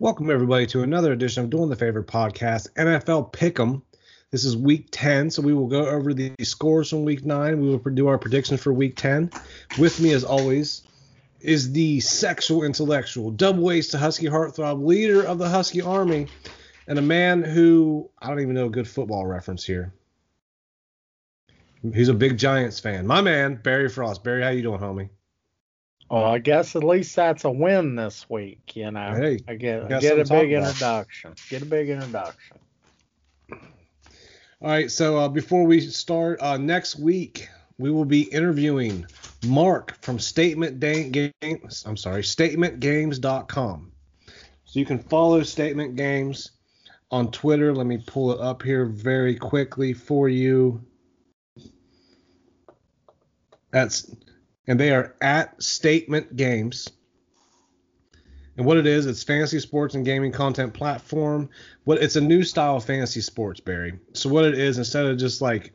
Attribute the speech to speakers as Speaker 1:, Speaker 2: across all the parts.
Speaker 1: Welcome everybody to another edition of Doing the Favorite Podcast, NFL Pick'em. This is week 10, so we will go over the scores from week 9. We will do our predictions for week 10. With me, as always, is the sexual intellectual, double ace to Husky Heartthrob, leader of the Husky Army, and a man who I don't even know a good football reference here. He's a big Giants fan. My man, Barry Frost. Barry, how you doing, homie?
Speaker 2: Well, I guess at least that's a win this week, you know.
Speaker 1: Hey,
Speaker 2: I get I get a big
Speaker 1: talk about.
Speaker 2: introduction. Get a big introduction.
Speaker 1: All right, so uh, before we start, uh, next week we will be interviewing Mark from Statement Games. I'm sorry, StatementGames.com. So you can follow Statement Games on Twitter. Let me pull it up here very quickly for you. That's and they are at Statement Games. And what it is, it's fantasy sports and gaming content platform. What it's a new style of fantasy sports, Barry. So what it is, instead of just like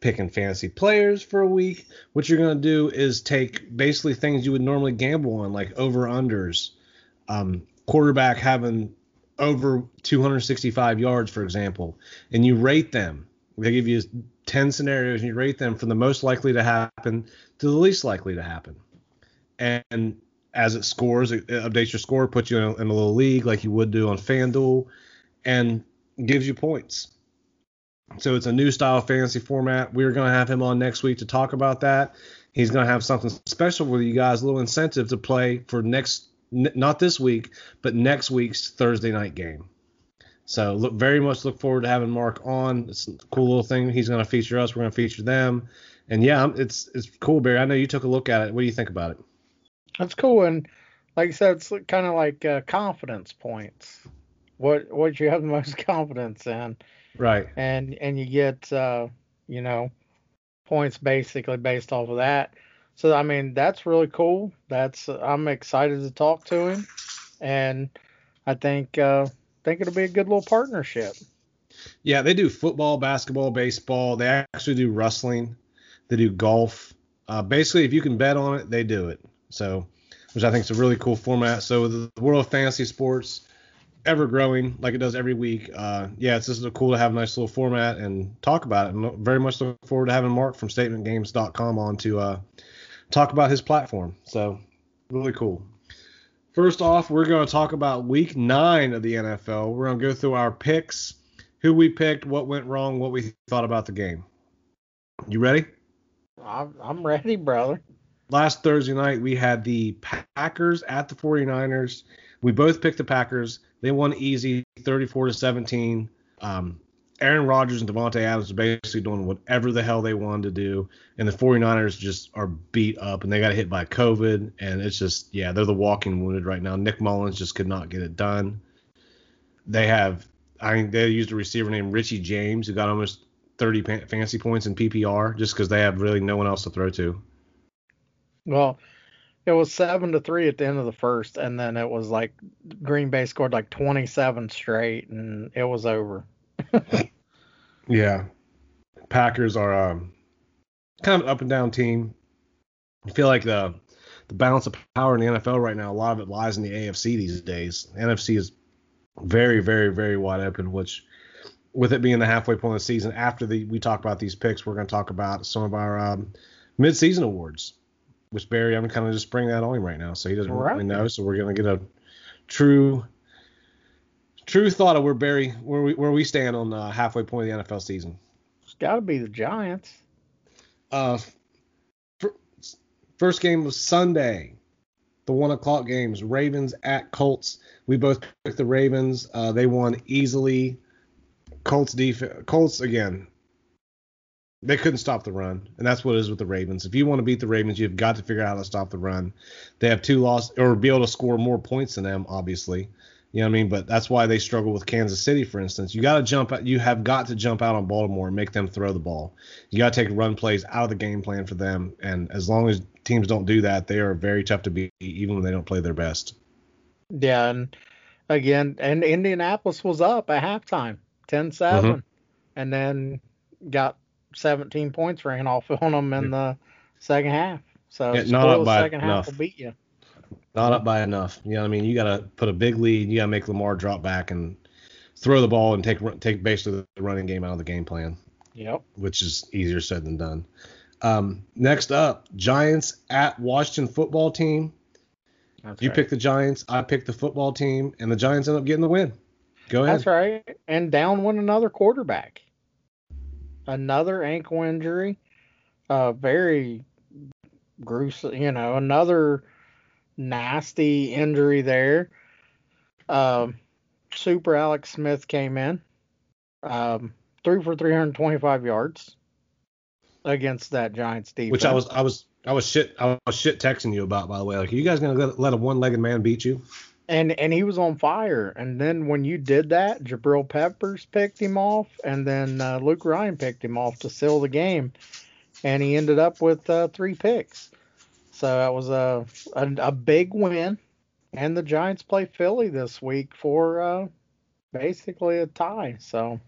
Speaker 1: picking fantasy players for a week, what you're gonna do is take basically things you would normally gamble on, like over unders, um, quarterback having over 265 yards, for example, and you rate them. They give you 10 scenarios, and you rate them from the most likely to happen to the least likely to happen. And as it scores, it, updates your score, puts you in a, in a little league like you would do on FanDuel, and gives you points. So it's a new style fantasy format. We're going to have him on next week to talk about that. He's going to have something special for you guys, a little incentive to play for next, n- not this week, but next week's Thursday night game. So look, very much look forward to having Mark on. It's a cool little thing. He's going to feature us. We're going to feature them. And yeah, it's it's cool, Barry. I know you took a look at it. What do you think about it?
Speaker 2: That's cool, and like I said, it's kind of like uh, confidence points. What what you have the most confidence in,
Speaker 1: Right.
Speaker 2: and and you get uh, you know points basically based off of that. So I mean that's really cool. That's I'm excited to talk to him, and I think uh, think it'll be a good little partnership.
Speaker 1: Yeah, they do football, basketball, baseball. They actually do wrestling. They do golf. Uh, basically, if you can bet on it, they do it. So, which I think is a really cool format. So the world of fantasy sports, ever growing like it does every week. Uh, yeah, it's just cool to have a nice little format and talk about it. And very much look forward to having Mark from StatementGames.com on to uh, talk about his platform. So really cool. First off, we're going to talk about week nine of the NFL. We're going to go through our picks, who we picked, what went wrong, what we thought about the game. You ready?
Speaker 2: I'm, I'm ready, brother.
Speaker 1: Last Thursday night, we had the Packers at the 49ers. We both picked the Packers. They won easy, 34 to 17. Um, Aaron Rodgers and Davante Adams are basically doing whatever the hell they wanted to do, and the 49ers just are beat up, and they got hit by COVID, and it's just yeah, they're the walking wounded right now. Nick Mullens just could not get it done. They have, I mean, they used a receiver named Richie James who got almost 30 pa- fantasy points in PPR just because they have really no one else to throw to.
Speaker 2: Well, it was seven to three at the end of the first, and then it was like Green Bay scored like 27 straight, and it was over.
Speaker 1: Yeah. Packers are um, kind of an up and down team. I feel like the the balance of power in the NFL right now, a lot of it lies in the AFC these days. NFC is very, very, very wide open, which with it being the halfway point of the season, after the we talk about these picks, we're going to talk about some of our um, mid-season awards. Which Barry, I'm kind of just bringing that on him right now, so he doesn't
Speaker 2: Right.
Speaker 1: really know. So we're going to get a true, true thought of where Barry, where we where we stand on uh, halfway point of the NFL season.
Speaker 2: It's got to be the Giants.
Speaker 1: Uh, first game was Sunday, the one o'clock games. Ravens at Colts. We both picked the Ravens. Uh, they won easily. Colts defense. Colts again. They couldn't stop the run, and that's what it is with the Ravens. If you want to beat the Ravens, you've got to figure out how to stop the run. They have two loss or be able to score more points than them, obviously. You know what I mean? But that's why they struggle with Kansas City, for instance. You got to jump out. You have got to jump out on Baltimore and make them throw the ball. You got to take run plays out of the game plan for them. And as long as teams don't do that, they are very tough to beat, even when they don't play their best.
Speaker 2: Yeah, and again, and Indianapolis was up at halftime, 10-7,
Speaker 1: Mhm.
Speaker 2: and then got 17 points ran off on them in the second half. So
Speaker 1: Yeah, not up by
Speaker 2: second
Speaker 1: enough.
Speaker 2: half will beat you.
Speaker 1: Not up by enough. You know what I mean? You got to put a big lead. You got to make Lamar drop back and throw the ball and take take basically the running game out of the game plan.
Speaker 2: Yep.
Speaker 1: which is easier said than done. Um, next up, Giants at Washington football team.
Speaker 2: That's
Speaker 1: You
Speaker 2: right.
Speaker 1: picked the Giants, I picked the football team, and the Giants end up getting the win. Go ahead.
Speaker 2: That's right. And down went another quarterback. Another ankle injury. Uh, very gruesome, you know, another nasty injury there. Um, Super Alex Smith came in, um, threw for 325 yards against that Giants defense.
Speaker 1: Which I was, I was, I was shit, I was shit texting you about, by the way. Like, are you guys gonna let, let a one-legged man beat you?
Speaker 2: and and he was on fire. And then when you did that, Jabril Peppers picked him off, and then uh, Luke Ryan picked him off to seal the game, and he ended up with uh, three picks. So that was a, a a big win, and the Giants play Philly this week for uh, basically a tie. So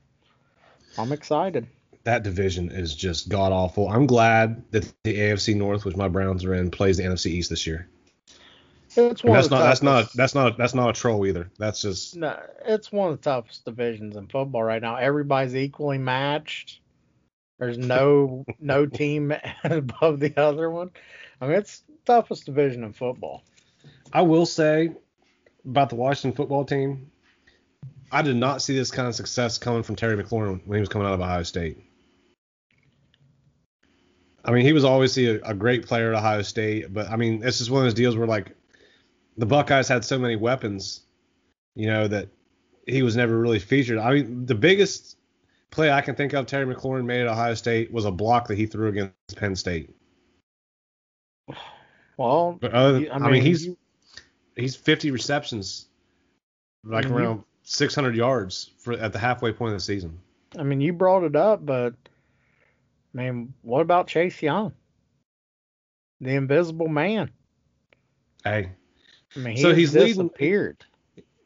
Speaker 2: I'm excited.
Speaker 1: That division is just god awful. I'm glad that the AFC North, which my Browns are in, plays the NFC East this year.
Speaker 2: It's one
Speaker 1: that's not, that's not, that's not, that's not a troll either. That's just,
Speaker 2: No, it's one of the toughest divisions in football right now. Everybody's equally matched. There's no no team above the other one. I mean, it's toughest division in football.
Speaker 1: I will say about the Washington football team, I did not see this kind of success coming from Terry McLaurin when he was coming out of Ohio State. I mean, he was obviously a, a great player at Ohio State, but I mean, it's just one of those deals where like the Buckeyes had so many weapons, you know, that he was never really featured. I mean, the biggest play I can think of Terry McLaurin made at Ohio State was a block that he threw against Penn State.
Speaker 2: Well,
Speaker 1: But other than,
Speaker 2: you-
Speaker 1: I, mean, he's
Speaker 2: you-
Speaker 1: he's 50 receptions, like
Speaker 2: mean, you-
Speaker 1: around 600 yards for at the halfway point of the season.
Speaker 2: I mean, you brought it up, but I mean, what about Chase Young, the Invisible Man?
Speaker 1: Hey,
Speaker 2: I mean,
Speaker 1: So
Speaker 2: he's
Speaker 1: he's leading-
Speaker 2: disappeared.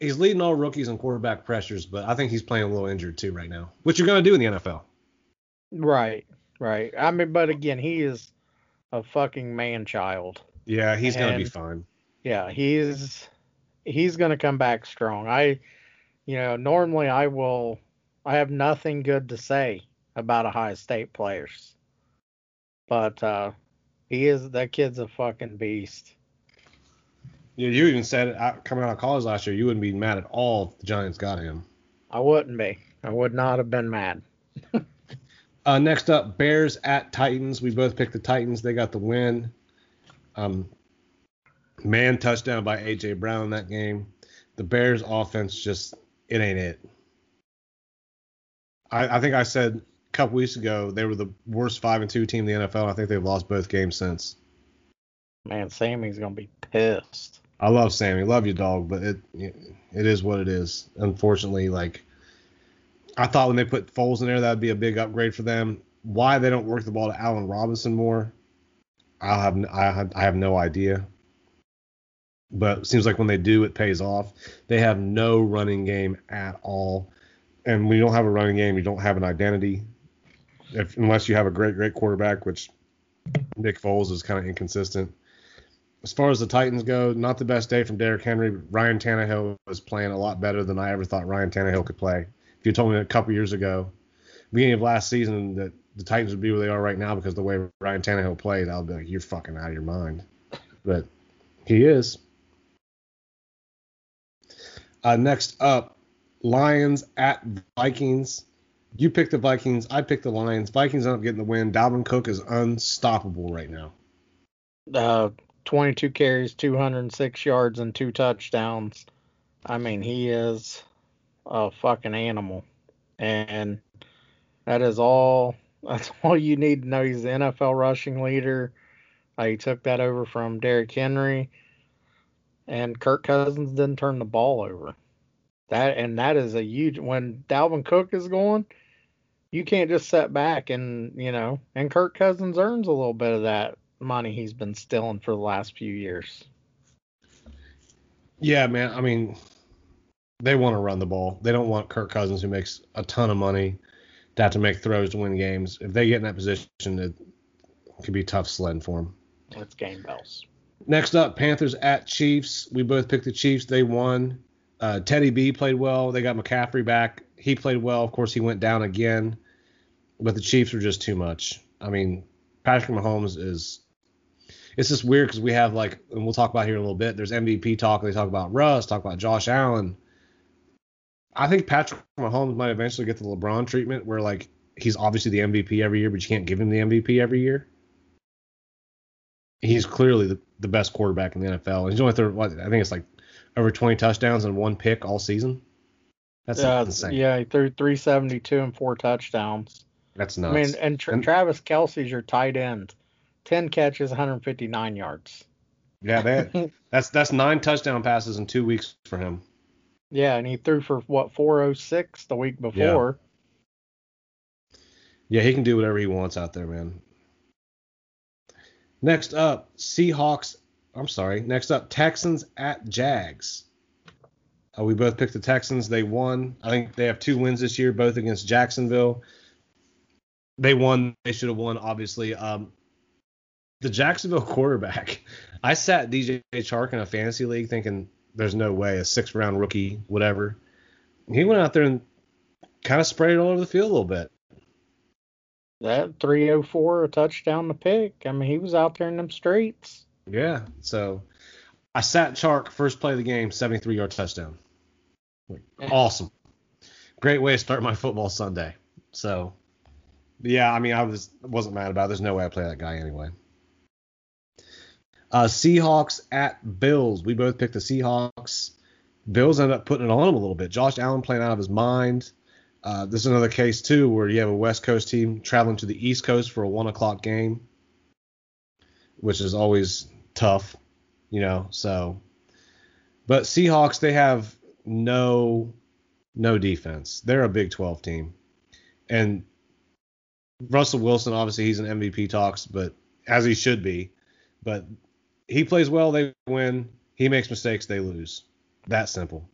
Speaker 1: he's leading all rookies in quarterback pressures, but I think he's playing a little injured too right now, which you're going to do in the NFL.
Speaker 2: Right, right. I mean, but again, he is a fucking man child.
Speaker 1: Yeah, he's going to be fine.
Speaker 2: Yeah, he's he's gonna come back strong. I, you know, normally I will. I have nothing good to say about Ohio State players, but uh, he is that kid's a fucking beast.
Speaker 1: Yeah, you even said out- coming out of college last year, you wouldn't be mad at all if the Giants got him.
Speaker 2: I wouldn't be. I would not have been mad.
Speaker 1: Uh, next up, Bears at Titans. We both picked the Titans. They got the win. Um, man touchdown by AJ Brown in that game. The Bears offense just it ain't it. I, I think I said a couple weeks ago they were the worst five and two team in the NFL. I think they've lost both games since.
Speaker 2: Man, Sammy's gonna be pissed.
Speaker 1: I love Sammy, love you, dog, but it it is what it is. Unfortunately, like I thought when they put Foles in there, that'd be a big upgrade for them. Why they don't work the ball to Allen Robinson more, I have I have, I have no idea. But it seems like when they do, it pays off. They have no running game at all, and when you don't have a running game, you don't have an identity. If unless you have a great great quarterback, which Nick Foles is kind of inconsistent as far as the Titans go, not the best day from Derrick Henry. Ryan Tannehill was playing a lot better than I ever thought Ryan Tannehill could play. If you told me a couple years ago, beginning of last season, that the Titans would be where they are right now because of the way Ryan Tannehill played, I would be like, you're fucking out of your mind. But he is. Uh, next up, Lions at Vikings. You picked the Vikings. I picked the Lions. Vikings end up getting the win. Dalvin Cook is unstoppable right now.
Speaker 2: Uh, 22 carries, 206 yards, and two touchdowns. I mean, he is a fucking animal, and that is all. That's all you need to know. He's the NFL rushing leader. Uh, he took that over from Derrick Henry, and Kirk Cousins didn't turn the ball over. That and that is a huge when Dalvin Cook is going, you can't just sit back and you know. And Kirk Cousins earns a little bit of that money he's been stealing for the last few years.
Speaker 1: Yeah, man. I mean, they want to run the ball. They don't want Kirk Cousins, who makes a ton of money, to have to make throws to win games. If they get in that position, it could be tough sledding for them.
Speaker 2: It's game bells.
Speaker 1: Next up, Panthers at Chiefs. We both picked the Chiefs. They won. Uh, Teddy B played well. They got McCaffrey back. He played well. Of course, he went down again, but the Chiefs were just too much. I mean, Patrick Mahomes is. It's just weird because we have like, and we'll talk about here in a little bit. There's MVP talk. They talk about Russ, talk about Josh Allen. I think Patrick Mahomes might eventually get the LeBron treatment, where like he's obviously the MVP every year, but you can't give him the MVP every year. He's clearly the, the best quarterback in the NFL. He's only what, I think it's like over 20 touchdowns and one pick all season. That's
Speaker 2: yeah,
Speaker 1: insane.
Speaker 2: yeah, he threw 372 and four touchdowns.
Speaker 1: That's nuts.
Speaker 2: I mean, and, Tra-
Speaker 1: And-
Speaker 2: Travis Kelce's your tight end, 10 catches, 159 yards.
Speaker 1: yeah, that, that's that's nine touchdown passes in two weeks for him.
Speaker 2: Yeah, and he threw for what 406 the week before.
Speaker 1: Yeah, he can do whatever he wants out there, man. Next up, Seahawks. I'm sorry. Next up, Texans at Jags. Uh, we both picked the Texans. They won. I think they have two wins this year, both against Jacksonville. They won. They should have won, obviously. Um, the Jacksonville quarterback. I sat DJ Chark in a fantasy league thinking there's no way a six round rookie, whatever. He went out there and kind of sprayed it all over the field a little bit.
Speaker 2: That 304 a touchdown to pick. I mean, he was out there in them streets.
Speaker 1: Yeah. So I sat Chark first play of the game, 73 yard touchdown. Like, awesome. Great way to start my football Sunday. So yeah, I mean I was wasn't mad about it. There's no way I play that guy anyway. Uh, Seahawks at Bills. We both picked the Seahawks. Bills ended up putting it on them a little bit. Josh Allen playing out of his mind. Uh, this is another case too where you have a West Coast team traveling to the East Coast for a one o'clock game, which is always tough, you know. So, but Seahawks they have no no defense. They're a Big 12 team, and Russell Wilson obviously he's an MVP talks, but as he should be. But he plays well, they win. He makes mistakes, they lose. That simple.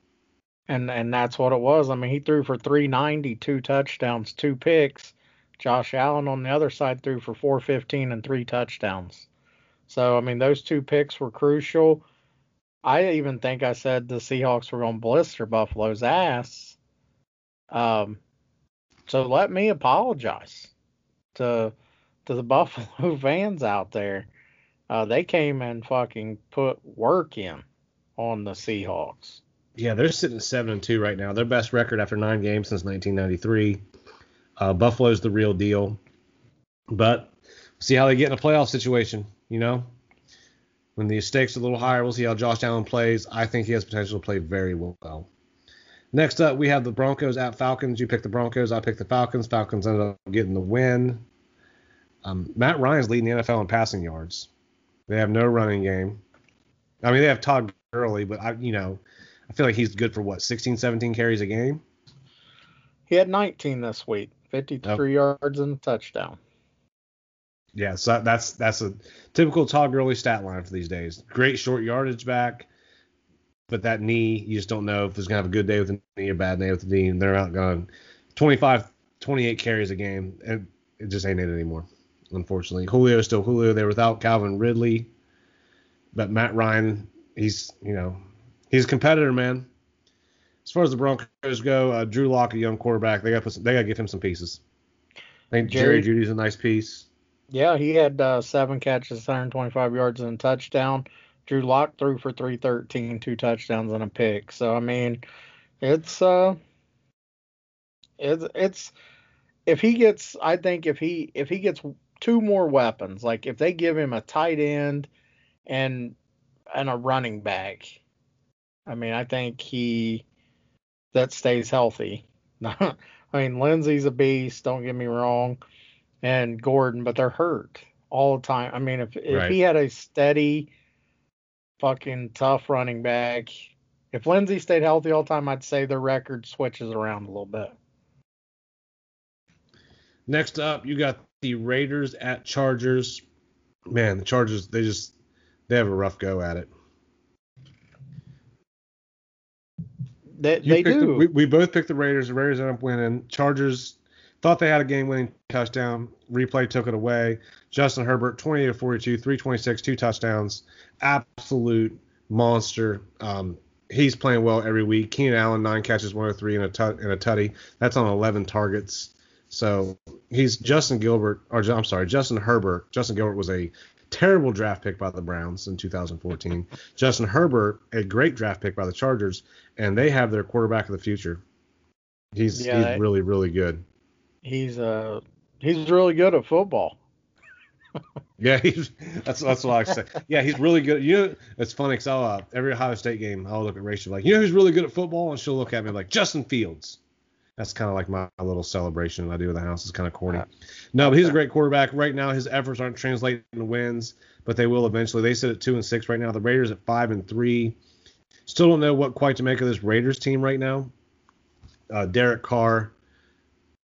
Speaker 2: And and that's what it was. I mean, he threw for 390, two touchdowns, two picks. Josh Allen on the other side threw for 415 and three touchdowns. So I mean, those two picks were crucial. I even think I said the Seahawks were going to blister Buffalo's ass. Um, so let me apologize to to the Buffalo fans out there. Uh, they came and fucking put work in on the Seahawks.
Speaker 1: Yeah, they're sitting seven and two right now. Their best record after nine games since 1993. Uh, Buffalo's the real deal, but see how they get in a playoff situation. You know, when the stakes are a little higher, we'll see how Josh Allen plays. I think he has potential to play very well. Next up, we have the Broncos at Falcons. You pick the Broncos. I pick the Falcons. Falcons ended up getting the win. Um, Matt Ryan's leading the NFL in passing yards. They have no running game. I mean, they have Todd Gurley, but I, you know, I feel like he's good for what 16, 17 carries a game.
Speaker 2: He had 19 this week, 53 yards and a touchdown.
Speaker 1: Yeah, so that's that's a typical Todd Gurley stat line for these days. Great short yardage back, but that knee, you just don't know if he's gonna have a good day with the knee or bad day with the knee. And they're not going 25, 28 carries a game. And it just ain't it anymore, unfortunately. Julio is still Julio. They're without Calvin Ridley, but Matt Ryan, he's you know he's a competitor, man. As far as the Broncos go, uh, Drew Lock, a young quarterback, they got they got to give him some pieces. I think Jerry
Speaker 2: Jerry-
Speaker 1: Jeudy's a nice piece.
Speaker 2: Yeah, he had uh, seven catches, 125 yards and a touchdown. Drew Lock threw for 313, two touchdowns and a pick. So I mean, it's uh, it's it's if he gets, I think if he if he gets two more weapons, like if they give him a tight end and and a running back, I mean, I think he that stays healthy. I mean, Lindsay's a beast. Don't get me wrong and Gordon, but they're hurt all the time. I mean, if if
Speaker 1: Right.
Speaker 2: he had a steady, fucking tough running back, If Lindsay stayed healthy all the time, I'd say their record switches around a little bit.
Speaker 1: Next up, you got the Raiders at Chargers. Man, the Chargers they just they have a rough go at it.
Speaker 2: They,
Speaker 1: You
Speaker 2: they
Speaker 1: picked the-
Speaker 2: do.
Speaker 1: we, we both picked the Raiders. The Raiders ended up winning. Chargers thought they had a game-winning touchdown. Replay took it away. Justin Herbert, 28 of 42, 326, two touchdowns. Absolute monster. Um, he's playing well every week. Keenan Allen, nine catches, 103 and a tut and a tutty. That's on 11 targets. So he's Justin Gilbert, or I'm sorry, Justin Herbert. Justin Gilbert was a terrible draft pick by the Browns in 2014. Justin Herbert, a great draft pick by the Chargers, and they have their quarterback of the future. He's
Speaker 2: Yeah,
Speaker 1: he's
Speaker 2: they-
Speaker 1: really really good.
Speaker 2: He's uh he's really good at football.
Speaker 1: Yeah, he's that's that's what I say. Yeah, he's really good. You know, it's funny because I'll uh, every Ohio State game I'll look at Rachel like, you know who's really good at football, and she'll look at me like Justin Fields. That's kind of like my little celebration I do in the house. It's kind of corny.
Speaker 2: Uh,
Speaker 1: No, but he's a great quarterback. Right now, his efforts aren't translating to wins, but they will eventually. They sit at two and six right now. The Raiders at five and three. Still don't know what quite to make of this Raiders team right now. Uh, Derek Carr,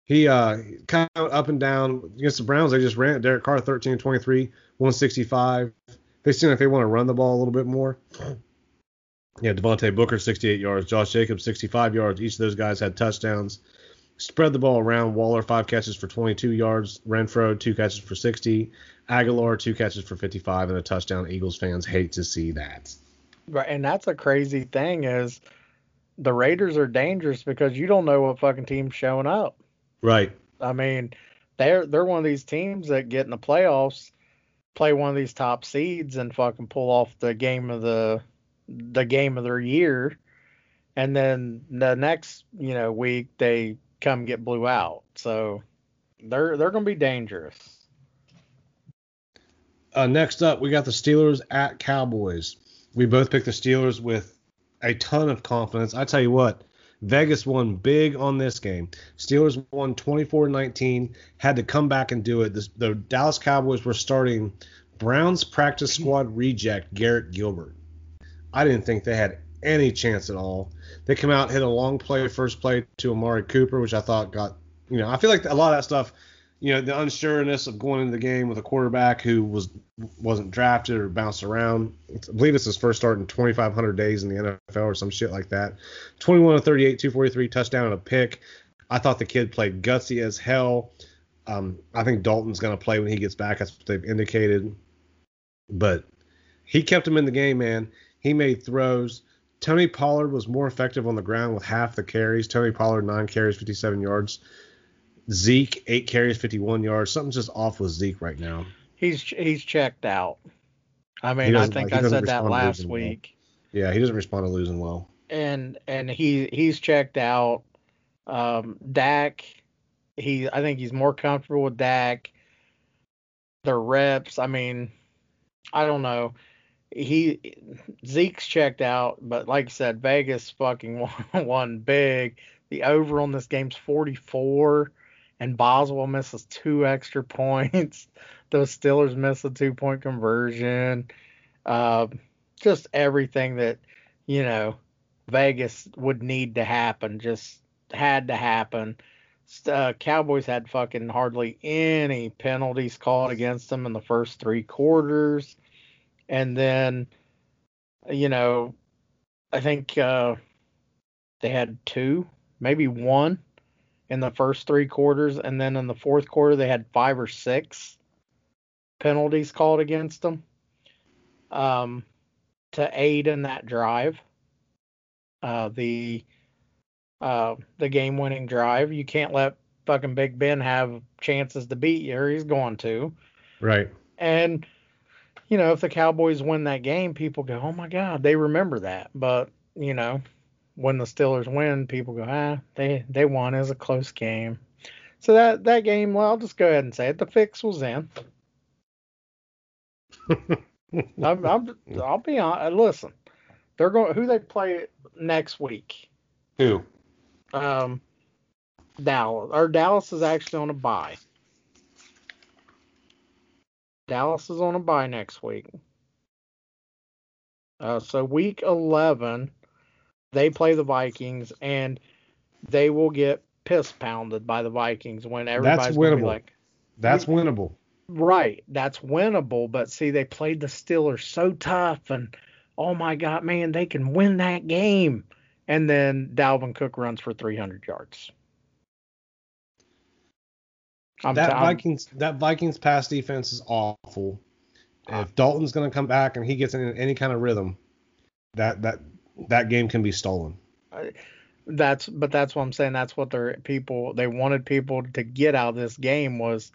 Speaker 1: he uh kind of up and down against the Browns. They just ran Derek Carr 13 23, 165. They seem like they want to run the ball a little bit more. Yeah, Devontae Booker 68 yards, Josh Jacobs 65 yards. Each of those guys had touchdowns. Spread the ball around. Waller five catches for 22 yards. Renfrow two catches for 60. Agholor two catches for 55 and a touchdown. Eagles fans hate to see that.
Speaker 2: Right, and that's a crazy thing is the Raiders are dangerous because you don't know what fucking team's showing up.
Speaker 1: Right.
Speaker 2: I mean, they're they're one of these teams that get in the playoffs, play one of these top seeds, and fucking pull off the game of the the game of their year, and then the next you know week they come get blew out. So they're they're gonna be dangerous.
Speaker 1: Uh, next up, we got the Steelers at Cowboys. We both picked the Steelers with a ton of confidence. I tell you what, Vegas won big on this game. Steelers won 24-19, had to come back and do it. The Dallas Cowboys were starting Browns practice squad reject Garrett Gilbert. I didn't think they had any chance at all. They come out, hit a long play, first play to Amari Cooper, which I thought got, you know, I feel like a lot of that stuff, you know, the unsureness of going into the game with a quarterback who was wasn't drafted or bounced around. I believe it's his first start in 2,500 days in the NFL or some shit like that. 21 to 38, 243 touchdown and a pick. I thought the kid played gutsy as hell. Um, I think Dalton's going to play when he gets back. That's what they've indicated. But he kept him in the game, man. He made throws. Tony Pollard was more effective on the ground with half the carries. Tony Pollard, nine carries, 57 yards. Zeke, eight carries, 51 yards. Something's just off with Zeke right now.
Speaker 2: He's he's checked out. I mean, I think
Speaker 1: like-
Speaker 2: I said that last
Speaker 1: losing well.
Speaker 2: week.
Speaker 1: Yeah, he doesn't respond to losing well.
Speaker 2: and and he he's checked out. Um, Dak, he I think he's more comfortable with Dak. The reps, I mean, I don't know. He Zeke's checked out, but like I said, Vegas fucking won, won big. The over on this game's 44, and Boswell misses two extra points. Those Steelers miss a two point conversion. Uh, just everything that you know Vegas would need to happen just had to happen. Uh, Cowboys had fucking hardly any penalties called against them in the first three quarters, and then you know I think uh, they had two, maybe one in the first three quarters, and then in the fourth quarter they had five or six penalties called against them um, to aid in that drive uh, the uh, the game winning drive. You can't let fucking Big Ben have chances to beat you, or he's going to.
Speaker 1: Right.
Speaker 2: And you know, if the Cowboys win that game, people go, "Oh my God," they remember that. But you know, when the Steelers win, people go, "Ah, they they won. It was a close game." So that that game, well, I'll just go ahead and say it. The fix was in. I'm, I'm, I'll be on. Listen, they're going. Who they play next week?
Speaker 1: Who?
Speaker 2: Um, Dallas. Or Dallas is actually on a bye. Dallas is on a bye next week. Uh, so week 11, they play the Vikings, and they will get piss pounded by the Vikings when everybody's be
Speaker 1: winnable.
Speaker 2: like,
Speaker 1: That's winnable.
Speaker 2: right, that's winnable. But see, they played the Steelers so tough, and oh my God, man, they can win that game. And then Dalvin Cook runs for 300 yards. I'm
Speaker 1: that
Speaker 2: t- I'm-
Speaker 1: Vikings that Vikings pass defense is awful. If Dalton's going to come back and he gets in any kind of rhythm, that that that game can be stolen.
Speaker 2: that's but that's what I'm saying. That's what their people they wanted people to get out of this game was,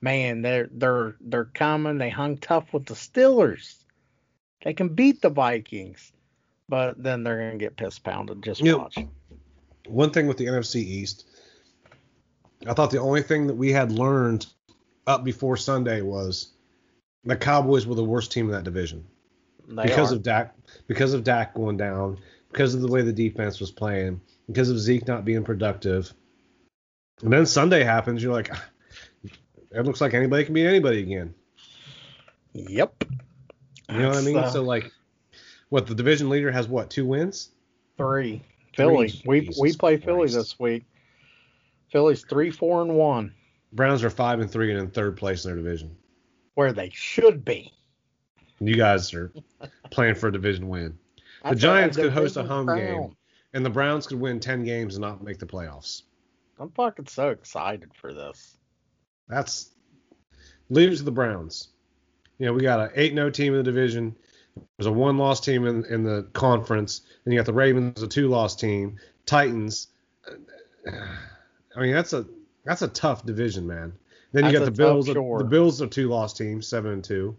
Speaker 2: man, they're they're they're coming. They hung tough with the Steelers. They can beat the Vikings, but then they're gonna get piss pounded. Just
Speaker 1: Yep.
Speaker 2: watch.
Speaker 1: One thing with the NFC East, I thought the only thing that we had learned up before Sunday was the Cowboys were the worst team in that division
Speaker 2: They
Speaker 1: because
Speaker 2: are.
Speaker 1: of Dak because of Dak going down, because of the way the defense was playing, because of Zeke not being productive. And then Sunday happens, you're like, "Ah, it looks like anybody can beat anybody again.
Speaker 2: Yep.
Speaker 1: You know what I mean?
Speaker 2: uh,
Speaker 1: so like, what the division leader has what two wins?
Speaker 2: three. Philly. We
Speaker 1: Jesus
Speaker 2: we play Philly this week. Philly's three, four, and one,
Speaker 1: Browns are five and three and in third place in their division.
Speaker 2: where they should be.
Speaker 1: You guys are playing for a division win,
Speaker 2: The
Speaker 1: Giants could host a home game. and the Browns could win ten games and not make the playoffs.
Speaker 2: I'm fucking so excited for this.
Speaker 1: That's leave it to the Browns. You know, we got an eight 0 team in the division. There's a one loss team in, in the conference, and you got the Ravens, a two loss team, Titans. I mean, that's a that's a tough division, man. Then you
Speaker 2: That's
Speaker 1: got the Bills. The Bills are two loss team, seven and two.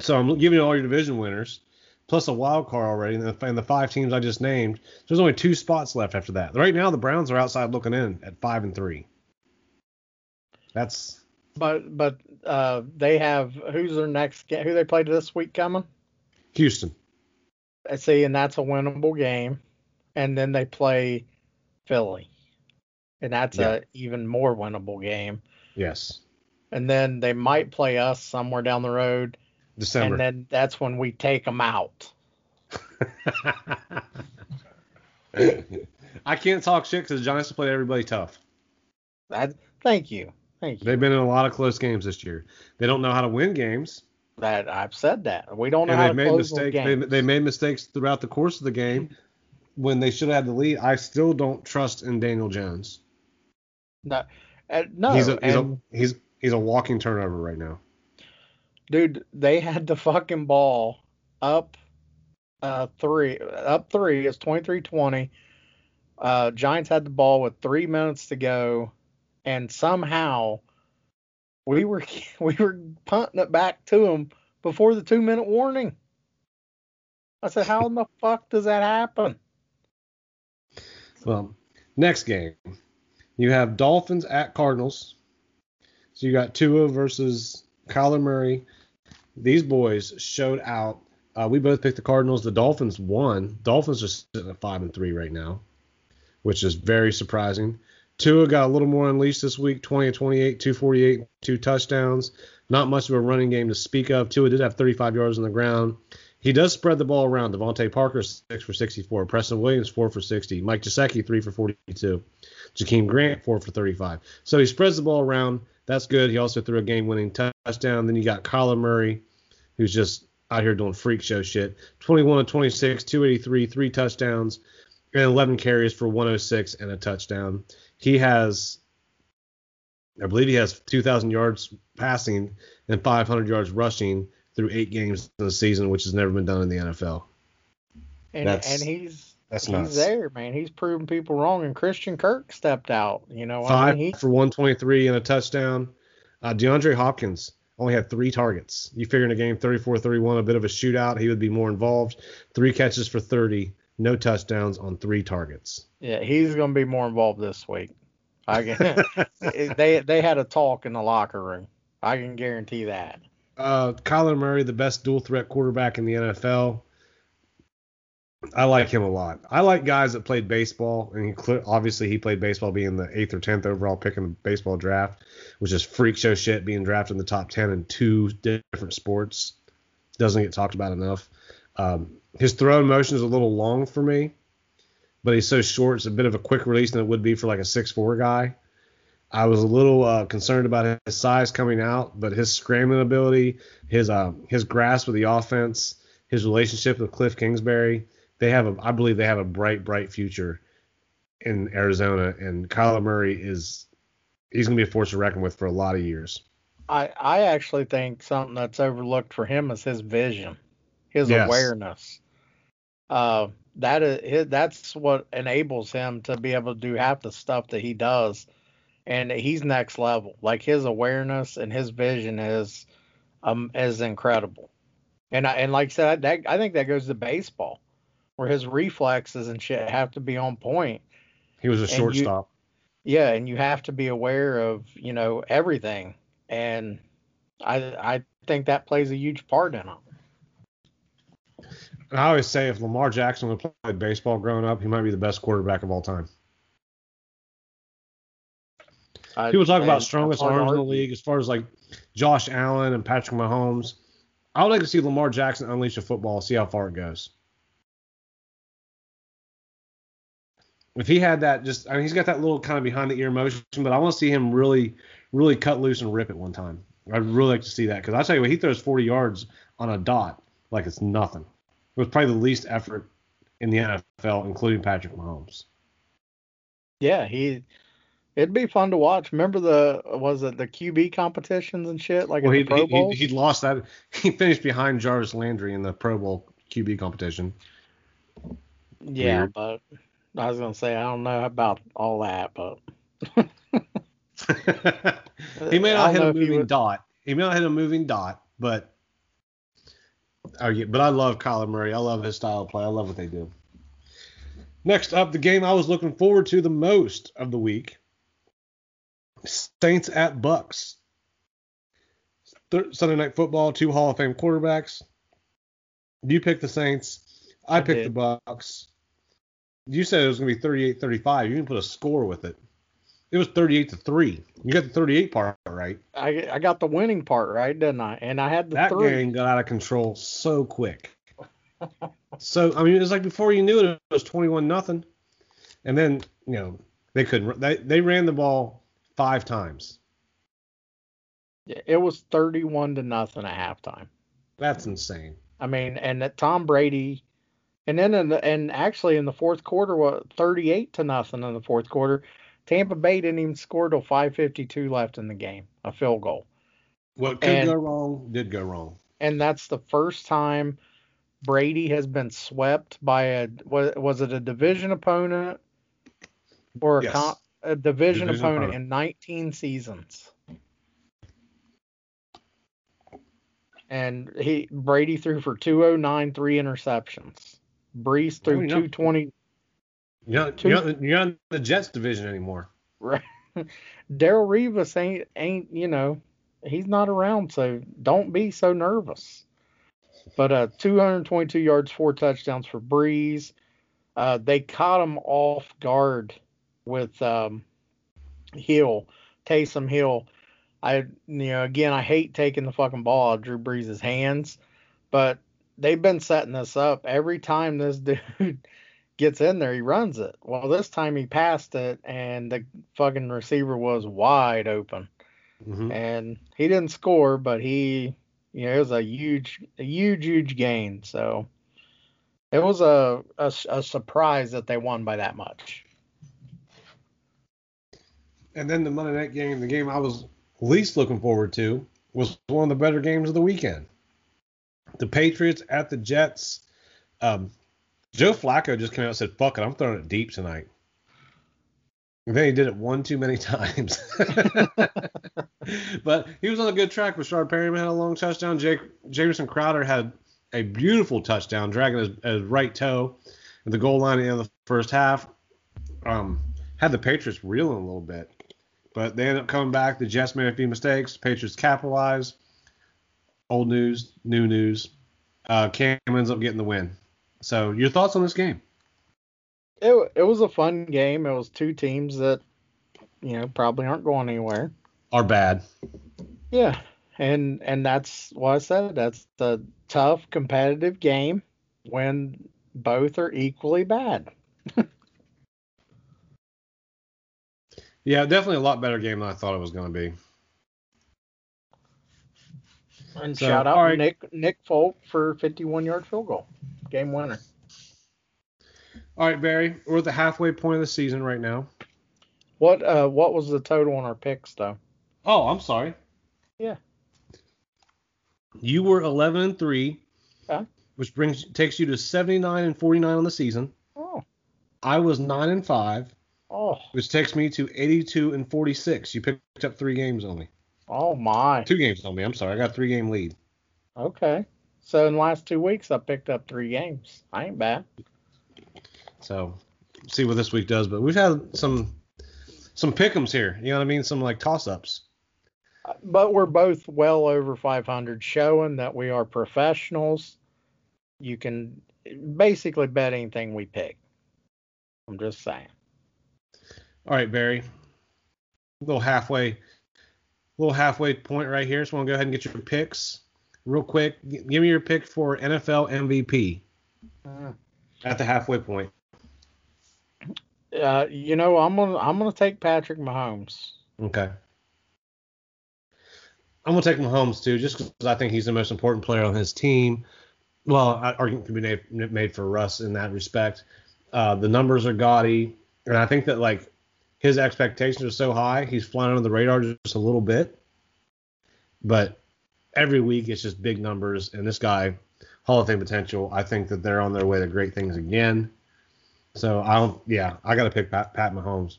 Speaker 1: So I'm giving you all your division winners, plus a wild card already, and the, and the five teams I just named. There's only two spots left after that. Right now, the Browns are outside looking in at five and three. That's
Speaker 2: But but uh, they have who's their next game? Who they played this week coming?
Speaker 1: Houston.
Speaker 2: I see, and that's a winnable game. And then they play Philly, and that's
Speaker 1: Yeah.
Speaker 2: a even more winnable game.
Speaker 1: Yes.
Speaker 2: And then they might play us somewhere down the road,
Speaker 1: December.
Speaker 2: and then that's when we take them out.
Speaker 1: I can't talk shit because the Giants have played everybody tough.
Speaker 2: That thank you, thank you.
Speaker 1: They've been in a lot of close games this year. They don't know how to win games,
Speaker 2: that I've said that we don't know
Speaker 1: and
Speaker 2: how to
Speaker 1: made
Speaker 2: close
Speaker 1: mistakes. They,
Speaker 2: games.
Speaker 1: they made mistakes throughout the course of the game when they should have had the lead. I still don't trust in Daniel Jones.
Speaker 2: No, uh, no,
Speaker 1: he's a he's,
Speaker 2: and-
Speaker 1: a he's he's a walking turnover right now.
Speaker 2: dude, they had the fucking ball up uh three up three. It's 23-20. Uh Giants had the ball with three minutes to go, and somehow we were we were punting it back to them before the two minute warning. I said, how in the fuck does that happen?
Speaker 1: Well, next game, you have Dolphins at Cardinals. So you got Tua versus Kyler Murray. These boys showed out. Uh, we both picked the Cardinals. The Dolphins won. Dolphins are sitting at five and three right now, which is very surprising. Tua got a little more unleashed this week, 20 to 28, 248, two touchdowns. Not much of a running game to speak of. Tua did have 35 yards on the ground. He does spread the ball around. DeVante Parker, 6 for 64. Preston Williams, 4 for 60. Mike Gesicki, 3 for 42. Jakeem Grant, 4 for 35. So he spreads the ball around. That's good. He also threw a game winning touchdown. Then you got Kyler Murray, who's just out here doing freak show shit. 21 to 26, 283, three touchdowns, and 11 carries for 106 and a touchdown. He has, I believe he has 2,000 yards passing and 500 yards rushing through eight games in the season, which has never been done in the NFL.
Speaker 2: And
Speaker 1: That's-
Speaker 2: and he's
Speaker 1: That's
Speaker 2: he's
Speaker 1: nuts.
Speaker 2: there, man. He's proving people wrong. And Christian Kirk stepped out. You know,
Speaker 1: Five
Speaker 2: I mean, he,
Speaker 1: for 123 and a touchdown. Uh, DeAndre Hopkins only had three targets. You figure in a game 34-31, a bit of a shootout, he would be more involved. Three catches for 30, no touchdowns on three targets.
Speaker 2: yeah, he's going to be more involved this week. I can, they they had a talk in the locker room. I can guarantee that.
Speaker 1: Uh, Kyler Murray, the best dual threat quarterback in the NFL. I like him a lot. I like guys that played baseball, and he clear, obviously he played baseball, being the eighth or tenth overall pick in the baseball draft, which is freak show shit. Being drafted in the top ten in two different sports doesn't get talked about enough. Um, his throwing motion is a little long for me, but he's so short. It's a bit of a quick release than it would be for like a six four guy. I was a little uh, concerned about his size coming out, but his scrambling ability, his uh, his grasp of the offense, his relationship with Cliff Kingsbury, they have a I believe they have a bright bright future in Arizona, and Kyler Murray is he's gonna be a force to reckon with for a lot of years.
Speaker 2: I I actually think something that's overlooked for him is his vision, his
Speaker 1: Yes.
Speaker 2: awareness. Uh, that is that's what enables him to be able to do half the stuff that he does, and he's next level. Like his awareness and his vision is um is incredible. And I and like I said, that I think that goes to baseball, where his reflexes and shit have to be on point.
Speaker 1: He was a shortstop.
Speaker 2: Yeah, and you have to be aware of, you know, everything. And I I think that plays a huge part in it.
Speaker 1: And I always say if Lamar Jackson would have played baseball growing up, he might be the best quarterback of all time.
Speaker 2: I-
Speaker 1: People talk about strongest arms in the league as far as like Josh Allen and Patrick Mahomes. I would like to see Lamar Jackson unleash a football, see how far it goes. If he had that, just I mean, he's got that little kind of behind the ear motion, but I want to see him really, really cut loose and rip it one time. I'd really like to see that because I tell you what, he throws 40 yards on a dot like it's nothing. It was probably the least effort in the NFL, including Patrick Mahomes.
Speaker 2: Yeah, he it'd be fun to watch. Remember the was it the QB competitions and shit like
Speaker 1: Well, he,
Speaker 2: Pro
Speaker 1: he,
Speaker 2: Bowl?
Speaker 1: he, would lost that. He finished behind Jarvis Landry in the Pro Bowl QB competition.
Speaker 2: yeah,
Speaker 1: weird.
Speaker 2: but I was gonna say I don't know about all that, but
Speaker 1: he may not hit a
Speaker 2: he
Speaker 1: moving
Speaker 2: would-
Speaker 1: dot. He may not hit a moving dot, but oh yeah, but I love Kyler Murray. I love his style of play. I love what they do. Next up, the game I was looking forward to the most of the week: Saints at Bucks. Thir- Sunday night football, two Hall of Fame quarterbacks. You picked the Saints. I
Speaker 2: I
Speaker 1: picked
Speaker 2: did.
Speaker 1: the Bucks. You said it was going to be 38-35. You didn't put a score with it. It was 38 to 3. You got the 38 part right.
Speaker 2: I I got the winning part right, didn't I? And I had the
Speaker 1: That
Speaker 2: three.
Speaker 1: game got out of control so quick. so I mean, it was like before you knew it, it was 21 nothing, and then you know they couldn't. They they ran the ball five times.
Speaker 2: Yeah, It was thirty-one to nothing at halftime.
Speaker 1: That's insane.
Speaker 2: I mean, and that Tom Brady, and then in the, and actually in the fourth quarter, what thirty-eight to nothing in the fourth quarter. Tampa Bay didn't even score till 5:52 left in the game, a field goal,
Speaker 1: What could
Speaker 2: And-
Speaker 1: go wrong did go wrong.
Speaker 2: and that's the first time Brady has been swept by a was, was it a division opponent or a,
Speaker 1: Yes.
Speaker 2: con, a division,
Speaker 1: Division
Speaker 2: opponent,
Speaker 1: opponent.
Speaker 2: in 19 seasons. And he Brady threw for 209, three interceptions. Brees threw
Speaker 1: Oh, you know.
Speaker 2: 220.
Speaker 1: You're not,
Speaker 2: Two-
Speaker 1: you're, not, you're not in the Jets division anymore.
Speaker 2: Right. Darrelle Revis ain't ain't you know he's not around, so don't be so nervous. But uh, 222 yards, four touchdowns for Brees. Uh, they caught him off guard with um, Hill, Taysom Hill. I you know again I hate taking the fucking ball out of Drew Brees' hands, but they've been setting this up every time this dude gets in there, he runs it. Well, this time he passed it, and the fucking receiver was wide open,
Speaker 1: hmm
Speaker 2: and he didn't score, but he, you know, it was a huge, a huge, huge gain. So it was a, a, a surprise that they won by that much.
Speaker 1: And then the Monday night game, the game I was least looking forward to, was one of the better games of the weekend. The Patriots at the Jets. Um, Joe Flacco just came out and said, "Fuck it, I'm throwing it deep tonight." And then he did it one too many times. but he was on a good track. Rashard Perriman had a long touchdown. Jake Jamison Crowder had a beautiful touchdown, dragging his, his right toe at the goal line at the end of the first half. Um, had the Patriots reeling a little bit, but they end up coming back. The Jets made a few mistakes. Patriots capitalized. Old news, new news. Uh, Cam ends up getting the win. So, your thoughts on this game?
Speaker 2: It it was a fun game. It was two teams that, you know, probably aren't going anywhere.
Speaker 1: Are bad.
Speaker 2: Yeah, and and that's what I said. That's the tough competitive game, when both are equally bad.
Speaker 1: Yeah, definitely a lot better game than I thought it was going to be.
Speaker 2: And
Speaker 1: So,
Speaker 2: shout out
Speaker 1: right.
Speaker 2: Nick Nick Folk for 51 yard field goal, game winner.
Speaker 1: All right, Barry, we're at the halfway point of the season right now.
Speaker 2: What uh what was the total on our picks though?
Speaker 1: Oh, I'm sorry.
Speaker 2: Yeah.
Speaker 1: You were 11 and 3,
Speaker 2: Okay.
Speaker 1: which brings takes you to 79 and 49 on the season.
Speaker 2: Oh,
Speaker 1: I was 9 and 5,
Speaker 2: oh,
Speaker 1: which takes me to 82 and 46. You picked up 3 games only.
Speaker 2: oh my.
Speaker 1: Two games only. I'm sorry. I got a 3 game lead.
Speaker 2: Okay. So in the last two weeks I picked up three games. I ain't bad.
Speaker 1: So, see what this week does, but we've had some some pick'ems here. You know what I mean? Some like toss-ups.
Speaker 2: Uh, but we're both well over 500, showing that we are professionals. You can basically bet anything we pick. I'm just saying.
Speaker 1: All right, Barry. A little halfway, little halfway point right here. So, I want to go ahead and get your picks real quick. Give me your pick for NFL MVP at the halfway point.
Speaker 2: Uh, you know, I'm gonna I'm gonna take Patrick Mahomes.
Speaker 1: Okay. I'm gonna take Mahomes too, just because I think he's the most important player on his team. Well, I- argument can be made, made for Russ in that respect. Uh, the numbers are gaudy, and I think that like his expectations are so high, he's flying under the radar just a little bit. But every week it's just big numbers, and this guy, Hall of Fame potential. I think that they're on their way to great things again. So I don't. Yeah, I got to pick Pat, Pat Mahomes.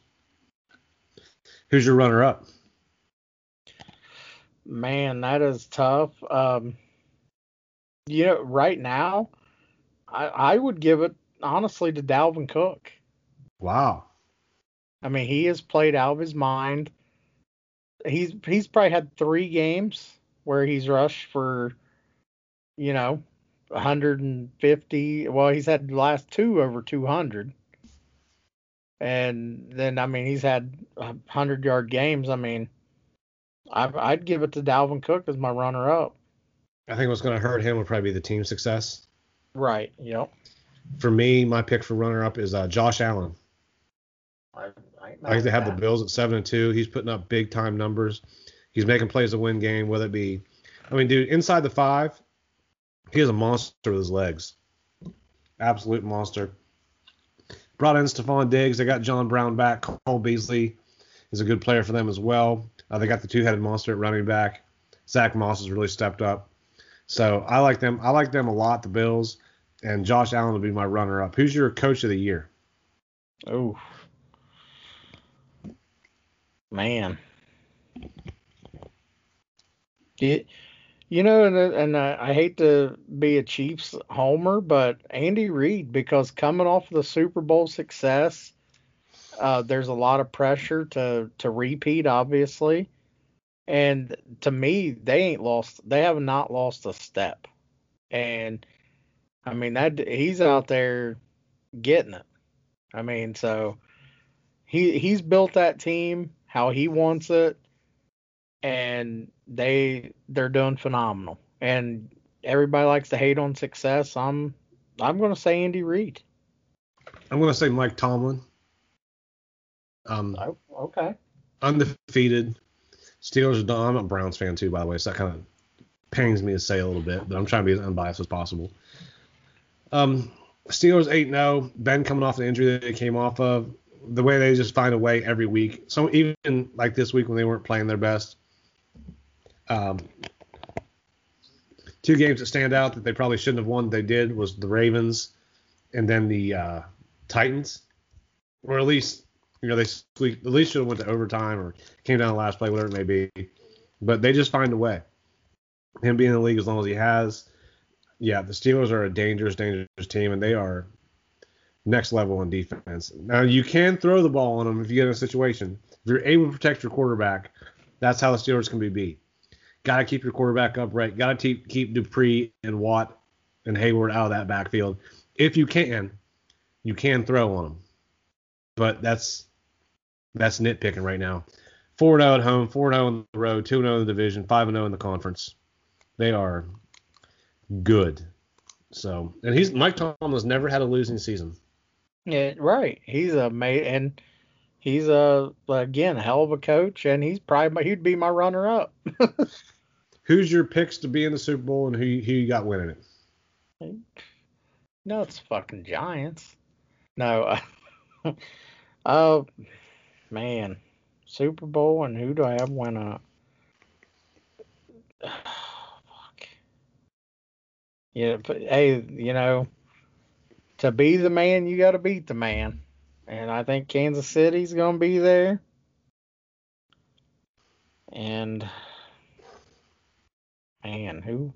Speaker 1: Who's your runner-up?
Speaker 2: Man, that is tough. Um, you know, right now, I I would give it honestly to Dalvin Cook.
Speaker 1: Wow.
Speaker 2: I mean, he has played out of his mind. He's he's probably had three games where he's rushed for, you know, 150. Well, he's had the last two over 200. And then, I mean, he's had 100 yard games. I mean, I, I'd give it to Dalvin Cook as my runner up.
Speaker 1: I think what's going to hurt him would probably be the team success.
Speaker 2: Right. Yep.
Speaker 1: For me, my pick for runner-up is uh, Josh Allen.
Speaker 2: I, I, ain't
Speaker 1: I think they
Speaker 2: at
Speaker 1: have the. Bills at seven and two. He's putting up big time numbers. He's making plays to win game, whether it be, I mean, dude, inside the five, he is a monster with his legs. Absolute monster. Brought in Stefon Diggs. They got John Brown back. Cole Beasley is a good player for them as well. Uh, they got the two-headed monster at running back. Zack Moss has really stepped up. So I like them. I like them a lot. The Bills and Josh Allen will be my runner-up. Who's your coach of the year?
Speaker 2: Oh. Man. You, you know, and, and I, I hate to be a Chiefs homer, but Andy Reid, because coming off the Super Bowl success, uh, there's a lot of pressure to to repeat, obviously. And to me, they ain't lost. They have not lost a step. And I mean that he's out there getting it. I mean, so he he's built that team how he wants it, and they they're doing phenomenal. And everybody likes to hate on success. I'm I'm gonna say Andy Reid.
Speaker 1: I'm going to say Mike Tomlin. Um,
Speaker 2: Oh, okay.
Speaker 1: undefeated. Steelers are done. I'm a Browns fan too, by the way, so that kind of pains me to say a little bit, but I'm trying to be as unbiased as possible. Um, Steelers 8 0. Ben coming off the injury that they came off of. The way they just find a way every week. So even like this week when they weren't playing their best. Um, two games that stand out that they probably shouldn't have won. They did was the Ravens and then the uh, Titans, or at least you know they at least should have went to overtime or came down the last play, whatever it may be. But they just find a way. Him being in the league as long as he has, yeah, the Steelers are a dangerous, dangerous team, and they are next level in defense. Now you can throw the ball on them if you get in a situation. If you're able to protect your quarterback, that's how the Steelers can be beat. Got to keep your quarterback upright. Got to keep keep Dupree and Watt and Heyward out of that backfield. If you can, you can throw on them. But that's that's nitpicking right now. 4 0 at home, 4 0 on the road, 2 0 in the division, 5 0 in the conference. They are good. So, and he's Mike Tomlin's never had a losing season.
Speaker 2: Yeah, right. He's a mate, and he's a again hell of a coach, and he's probably my, he'd be my runner up.
Speaker 1: Who's your picks to be in the Super Bowl, and who who you got winning it?
Speaker 2: no, it's fucking Giants. No, uh, uh man, Super Bowl, and who do I have win up? Fuck. Yeah, but hey, you know, to be the man, you got to beat the man, and I think Kansas City's gonna be there, and man, who?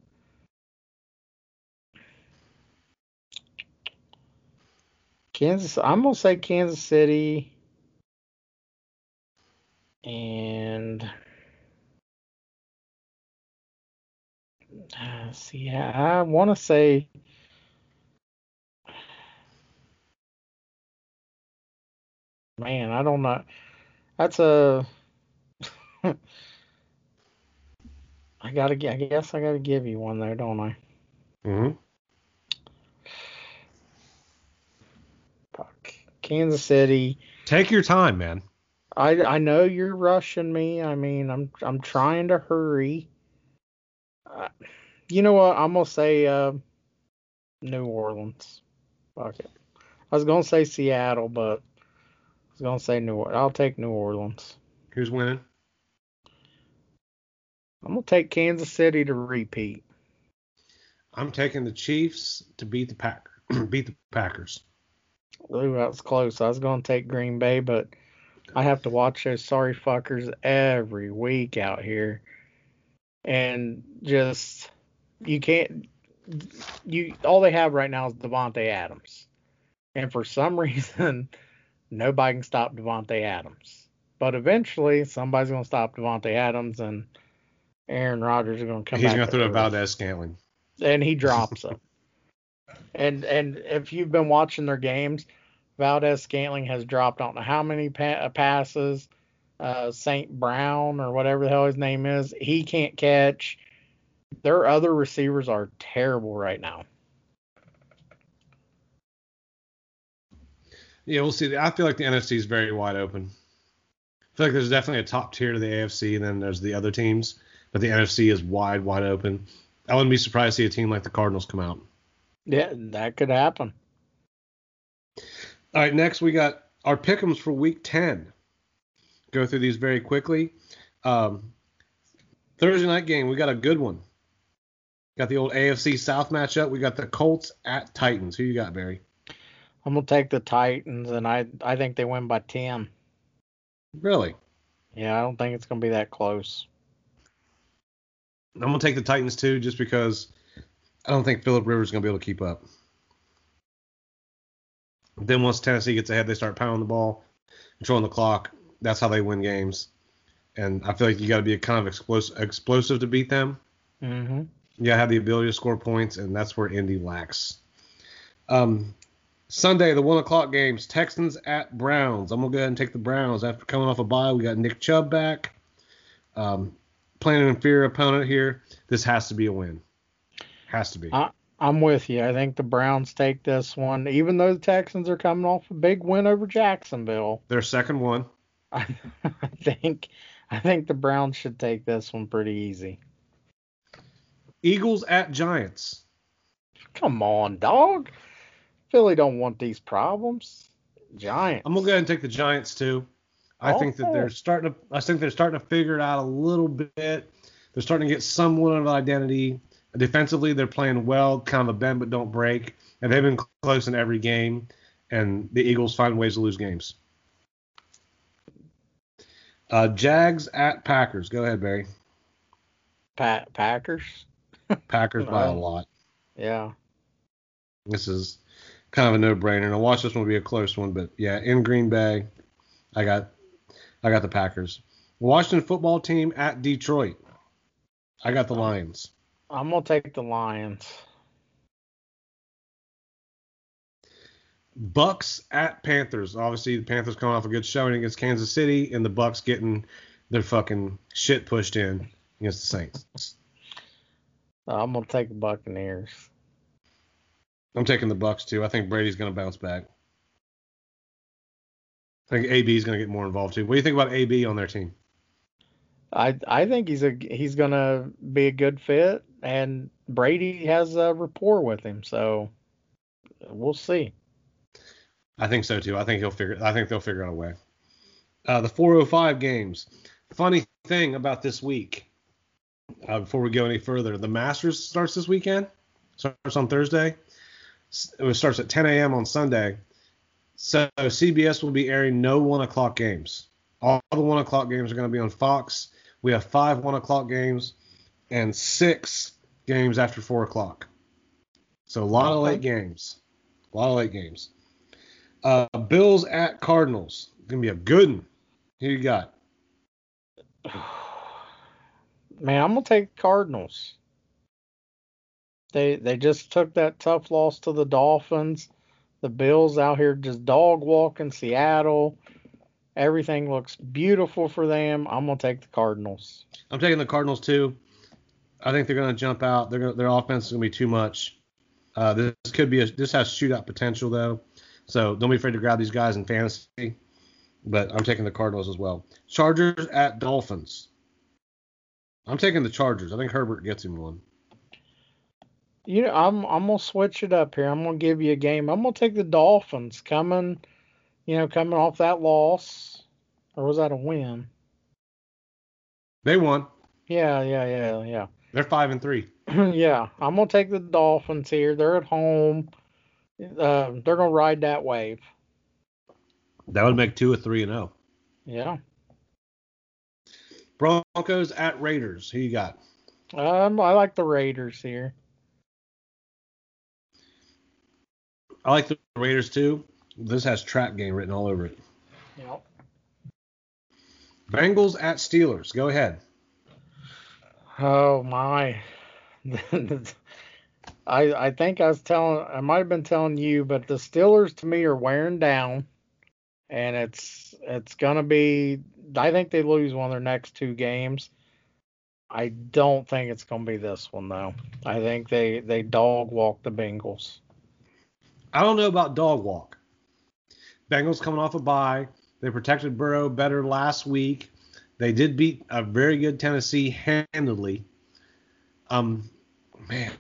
Speaker 2: Kansas. I'm gonna say Kansas City, and uh, see, I, I want to say. Man, I don't know. That's a. I gotta. I guess I gotta give you one there, don't I?
Speaker 1: Mm-hmm.
Speaker 2: Fuck. Kansas City.
Speaker 1: Take your time, man.
Speaker 2: I I know you're rushing me. I mean, I'm I'm trying to hurry. Uh, you know what? I'm gonna say uh, New Orleans. Fuck it. I was gonna say Seattle, but was gonna say New. Or- I'll take New Orleans.
Speaker 1: Who's winning?
Speaker 2: I'm gonna take Kansas City to repeat.
Speaker 1: I'm taking the Chiefs to beat the Pack beat the Packers.
Speaker 2: Ooh, that was close. I was gonna take Green Bay, but I have to watch those sorry fuckers every week out here, and just you can't. You all they have right now is Davante Adams, and for some reason, nobody can stop Davante Adams. But eventually, somebody's gonna stop Davante Adams, and Aaron Rodgers is gonna come
Speaker 1: out.
Speaker 2: He's
Speaker 1: gonna throw to Valdes-Scantling.
Speaker 2: and he drops them. and and if you've been watching their games, Valdes-Scantling has dropped I don't know how many pa- uh, passes. Uh, Saint Brown or whatever the hell his name is, he can't catch. Their other receivers are terrible right now.
Speaker 1: Yeah, we'll see. I feel like the NFC is very wide open. I feel like there's definitely a top tier to the AFC, and then there's the other teams, but the NFC is wide, wide open. I wouldn't be surprised to see a team like the Cardinals come out.
Speaker 2: Yeah, that could happen.
Speaker 1: All right, next we got our pick'ems for Week 10. Go through these very quickly. Um, Thursday night game, we got a good one. Got the old AFC South matchup. We got the Colts at Titans. Who you got, Barry?
Speaker 2: I'm gonna take the Titans, and I I think they win by ten.
Speaker 1: Really?
Speaker 2: Yeah, I don't think it's gonna be that close.
Speaker 1: I'm gonna take the Titans too, just because I don't think Philip Rivers is gonna be able to keep up. Then once Tennessee gets ahead, they start pounding the ball, controlling the clock. That's how they win games. And I feel like you got to be kind of explosive, explosive to beat them.
Speaker 2: Mm-hmm.
Speaker 1: You got to have the ability to score points, and that's where Indy lacks. Um, Sunday, the one o'clock games: Texans at Browns. I'm gonna go ahead and take the Browns after coming off a bye. We got Nick Chubb back. Um, playing an inferior opponent here. This has to be a win. Has to be.
Speaker 2: I, I'm with you. I think the Browns take this one, even though the Texans are coming off a big win over Jacksonville.
Speaker 1: Their second one.
Speaker 2: I, I think I think the Browns should take this one pretty easy.
Speaker 1: Eagles at Giants.
Speaker 2: Come on, dog. Philly don't want these problems. Giants.
Speaker 1: I'm gonna go ahead and take the Giants too. I think that they're starting to. I think they're starting to figure it out a little bit. They're starting to get somewhat of an identity. Defensively, they're playing well, kind of a bend but don't break, and they've been close in every game. And the Eagles find ways to lose games. Uh, Jags at Packers. Go ahead, Barry.
Speaker 2: Pa- Packers.
Speaker 1: Packers by a lot.
Speaker 2: Yeah.
Speaker 1: This is kind of a no-brainer. Now watch this one be a close one, but yeah, in Green Bay, I got I got the Packers. Washington football team at Detroit. I got the Lions.
Speaker 2: I'm gonna take the Lions.
Speaker 1: Bucks at Panthers. Obviously, the Panthers coming off a good showing against Kansas City, and the Bucks getting their fucking shit pushed in against the Saints.
Speaker 2: Uh, I'm gonna take the Buccaneers.
Speaker 1: I'm taking the Bucks too. I think Brady's going to bounce back. I think AB is going to get more involved too. What do you think about AB on their team?
Speaker 2: I I think he's a he's gonna be a good fit, and Brady has a rapport with him, so we'll see.
Speaker 1: I think so too. I think he'll figure. I think they'll figure out a way. Uh, the 405 games. Funny thing about this week. Uh, before we go any further, the Masters starts this weekend. Starts on Thursday. It starts at 10 a.m. on Sunday. So CBS will be airing no one o'clock games. All the one o'clock games are going to be on Fox. We have five one o'clock games and six games after four o'clock. So a lot of late games. A lot of late games. Uh, Bills at Cardinals. Gonna be a good one. Who you got?
Speaker 2: Man, I'm gonna take Cardinals. They they just took that tough loss to the Dolphins. The Bills out here just dog walking Seattle. Everything looks beautiful for them. I'm gonna take the Cardinals.
Speaker 1: I'm taking the Cardinals too. I think they're gonna jump out. They're gonna, their offense is gonna be too much. Uh, this could be a, this has shootout potential though, so don't be afraid to grab these guys in fantasy. But I'm taking the Cardinals as well. Chargers at Dolphins. I'm taking the Chargers. I think Herbert gets him one.
Speaker 2: You know, I'm I'm gonna switch it up here. I'm gonna give you a game. I'm gonna take the Dolphins coming, you know, coming off that loss, or was that a win?
Speaker 1: They won.
Speaker 2: Yeah, yeah, yeah, yeah.
Speaker 1: They're five and three.
Speaker 2: yeah, I'm gonna take the Dolphins here. They're at home. Uh, they're gonna ride that wave.
Speaker 1: That would make two or three and zero.
Speaker 2: Yeah.
Speaker 1: Broncos at Raiders. Who you got?
Speaker 2: Um, I like the Raiders here.
Speaker 1: I like the Raiders too. This has trap game written all over it.
Speaker 2: Yep.
Speaker 1: Bengals at Steelers. Go ahead.
Speaker 2: Oh my. I I think I was telling I might have been telling you, but the Steelers to me are wearing down, and it's it's gonna be. I think they lose one of their next two games. I don't think it's gonna be this one though. I think they they dog walk the Bengals.
Speaker 1: I don't know about dog walk. Bengals coming off a bye. They protected Burrow better last week. They did beat a very good Tennessee handily. Um, man,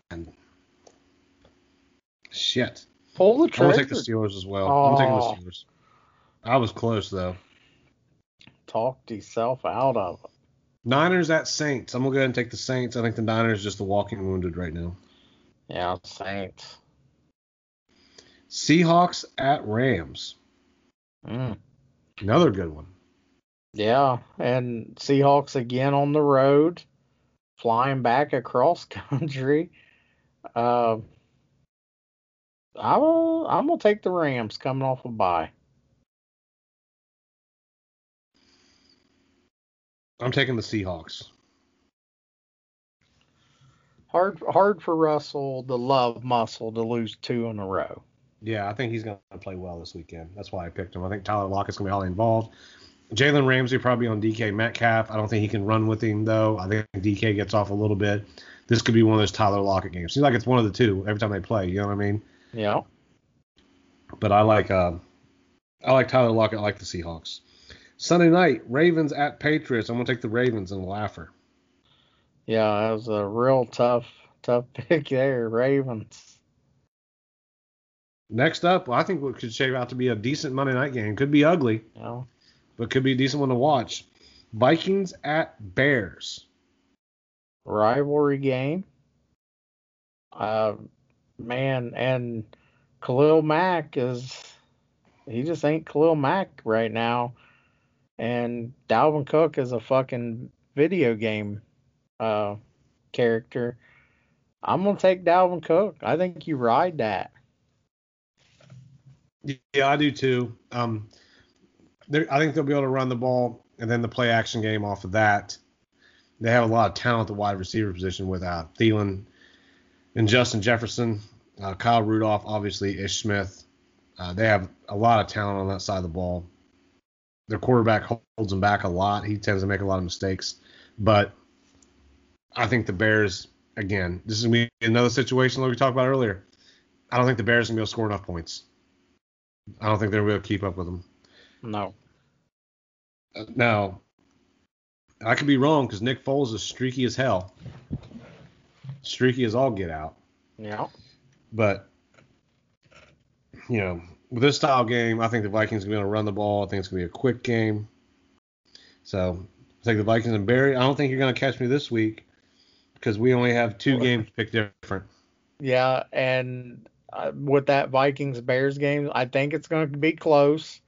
Speaker 1: shit.
Speaker 2: Pull the
Speaker 1: I'm
Speaker 2: trigger.
Speaker 1: gonna take the Steelers as well. I'm taking the. Steelers. I was close though.
Speaker 2: Talked yourself out of it.
Speaker 1: Niners at Saints. I'm gonna go ahead and take the Saints. I think the Niners just the walking wounded right now.
Speaker 2: Yeah, Saints.
Speaker 1: Seahawks at Rams.
Speaker 2: Mm.
Speaker 1: Another good one.
Speaker 2: Yeah, and Seahawks again on the road, flying back across country. Uh, I will, I'm gonna take the Rams coming off a bye.
Speaker 1: I'm taking the Seahawks.
Speaker 2: Hard, hard for Russell, the love muscle, to lose two in a row.
Speaker 1: Yeah, I think he's going to play well this weekend. That's why I picked him. I think Tyler Lockett's going to be highly involved. Jalen Ramsey probably on DK Metcalf. I don't think he can run with him though. I think DK gets off a little bit. This could be one of those Tyler Lockett games. Seems like it's one of the two every time they play. You know what I mean?
Speaker 2: Yeah.
Speaker 1: But I like uh, I like Tyler Lockett. I like the Seahawks. Sunday night, Ravens at Patriots. I'm going to take the Ravens and Laffer.
Speaker 2: Yeah, that was a real tough, tough pick there, Ravens.
Speaker 1: Next up, well, I think what could shape out to be a decent Monday night game. Could be ugly,
Speaker 2: know,
Speaker 1: but could be a decent one to watch. Vikings at Bears.
Speaker 2: rivalry game. Uh, man, and Khalil Mack is he just ain't Khalil Mack right now, and Dalvin Cook is a fucking video game uh character. I'm gonna take Dalvin Cook. I think you ride that.
Speaker 1: Yeah, I do too. Um, I think they'll be able to run the ball and then the play action game off of that. They have a lot of talent at the wide receiver position with uh, Thielen and Justin Jefferson, uh, Kyle Rudolph, obviously Ish Smith. Uh, they have a lot of talent on that side of the ball. Their quarterback holds them back a lot. He tends to make a lot of mistakes, but I think the Bears again. This is another situation like we talked about earlier. I don't think the Bears can be able to score enough points. I don't think they're going to keep up with them.
Speaker 2: No.
Speaker 1: Uh, now, I could be wrong because Nick Foles is streaky as hell. Streaky as all get out.
Speaker 2: Yeah.
Speaker 1: But, you know, with this style game, I think the Vikings are going to run the ball. I think it's going to be a quick game. So, I think the Vikings and Barry. I don't think you're going to catch me this week because we only have two games picked different.
Speaker 2: Yeah, and uh, with that Vikings Bears game, I think it's going to be close.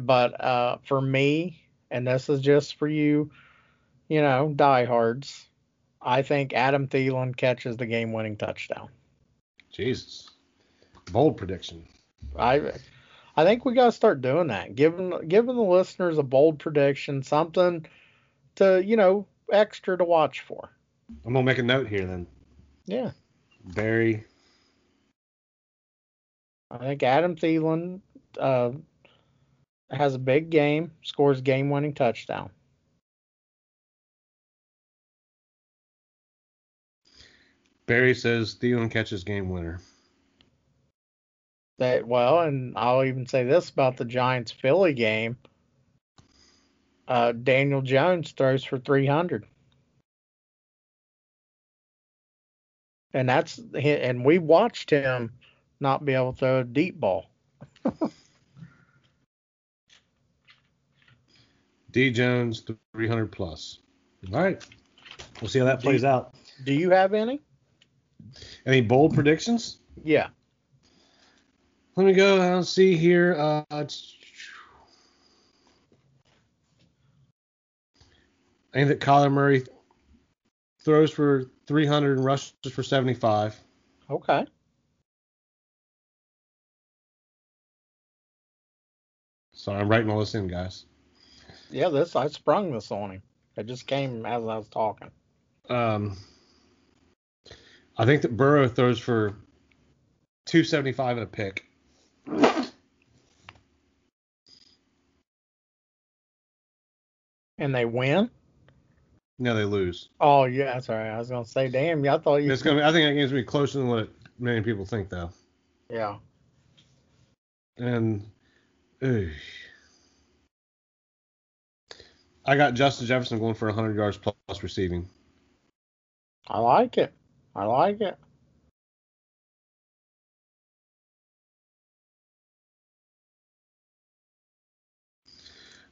Speaker 2: But uh, for me, and this is just for you, you know, diehards, I think Adam Thielen catches the game-winning touchdown.
Speaker 1: Jesus, bold prediction.
Speaker 2: I I think we got to start doing that. Giving giving the listeners a bold prediction, something to you know extra to watch for.
Speaker 1: I'm gonna make a note here then.
Speaker 2: Yeah,
Speaker 1: Barry.
Speaker 2: I think Adam Thielen uh, has a big game, scores game-winning touchdown.
Speaker 1: Barry says Thielen catches game winner.
Speaker 2: That well, and I'll even say this about the Giants Philly game. Uh, Daniel Jones throws for 300. And that's and we watched him not be able to throw a deep ball.
Speaker 1: D Jones 300 plus. All right, we'll see how that plays
Speaker 2: D-
Speaker 1: out.
Speaker 2: Do you have any?
Speaker 1: Any bold predictions?
Speaker 2: Yeah.
Speaker 1: Let me go and see here. Uh, I think that Kyler Murray throws for 300 and rushes for 75.
Speaker 2: Okay.
Speaker 1: Sorry, I'm writing all this in, guys.
Speaker 2: Yeah, this I sprung this on him. It just came as I was talking.
Speaker 1: Um, I think that Burrow throws for 275 and a pick.
Speaker 2: And they win?
Speaker 1: No, they lose.
Speaker 2: Oh yeah, sorry. I was gonna say, damn, yeah, I thought you
Speaker 1: It's gonna. Be, I think that game's gonna be closer than what many people think, though.
Speaker 2: Yeah.
Speaker 1: And I got Justin Jefferson going for 100 yards plus receiving.
Speaker 2: I like it. I like it.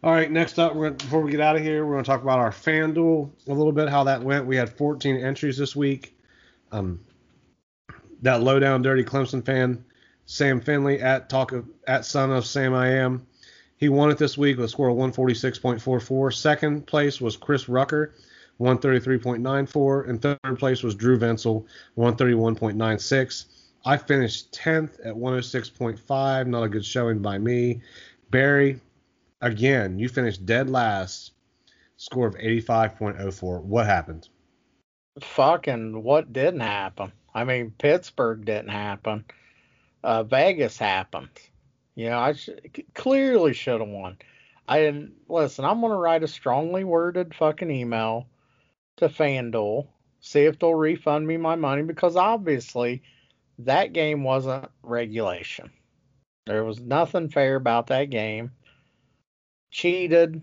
Speaker 1: All right, next up, we're gonna, before we get out of here, we're going to talk about our FanDuel a little bit, how that went. We had 14 entries this week. Um, that low down dirty Clemson fan, Sam Finley at talk of, at son of Sam I am. He won it this week with a score of 146.44. Second place was Chris Rucker, 133.94, and third place was Drew Venzel, 131.96. I finished 10th at 106.5. Not a good showing by me. Barry, again, you finished dead last. Score of 85.04. What happened?
Speaker 2: Fucking what didn't happen? I mean, Pittsburgh didn't happen. Uh, Vegas happened. You know, I sh- clearly should have won. I didn't listen. I'm gonna write a strongly worded fucking email to FanDuel, see if they'll refund me my money because obviously that game wasn't regulation. There was nothing fair about that game. Cheated,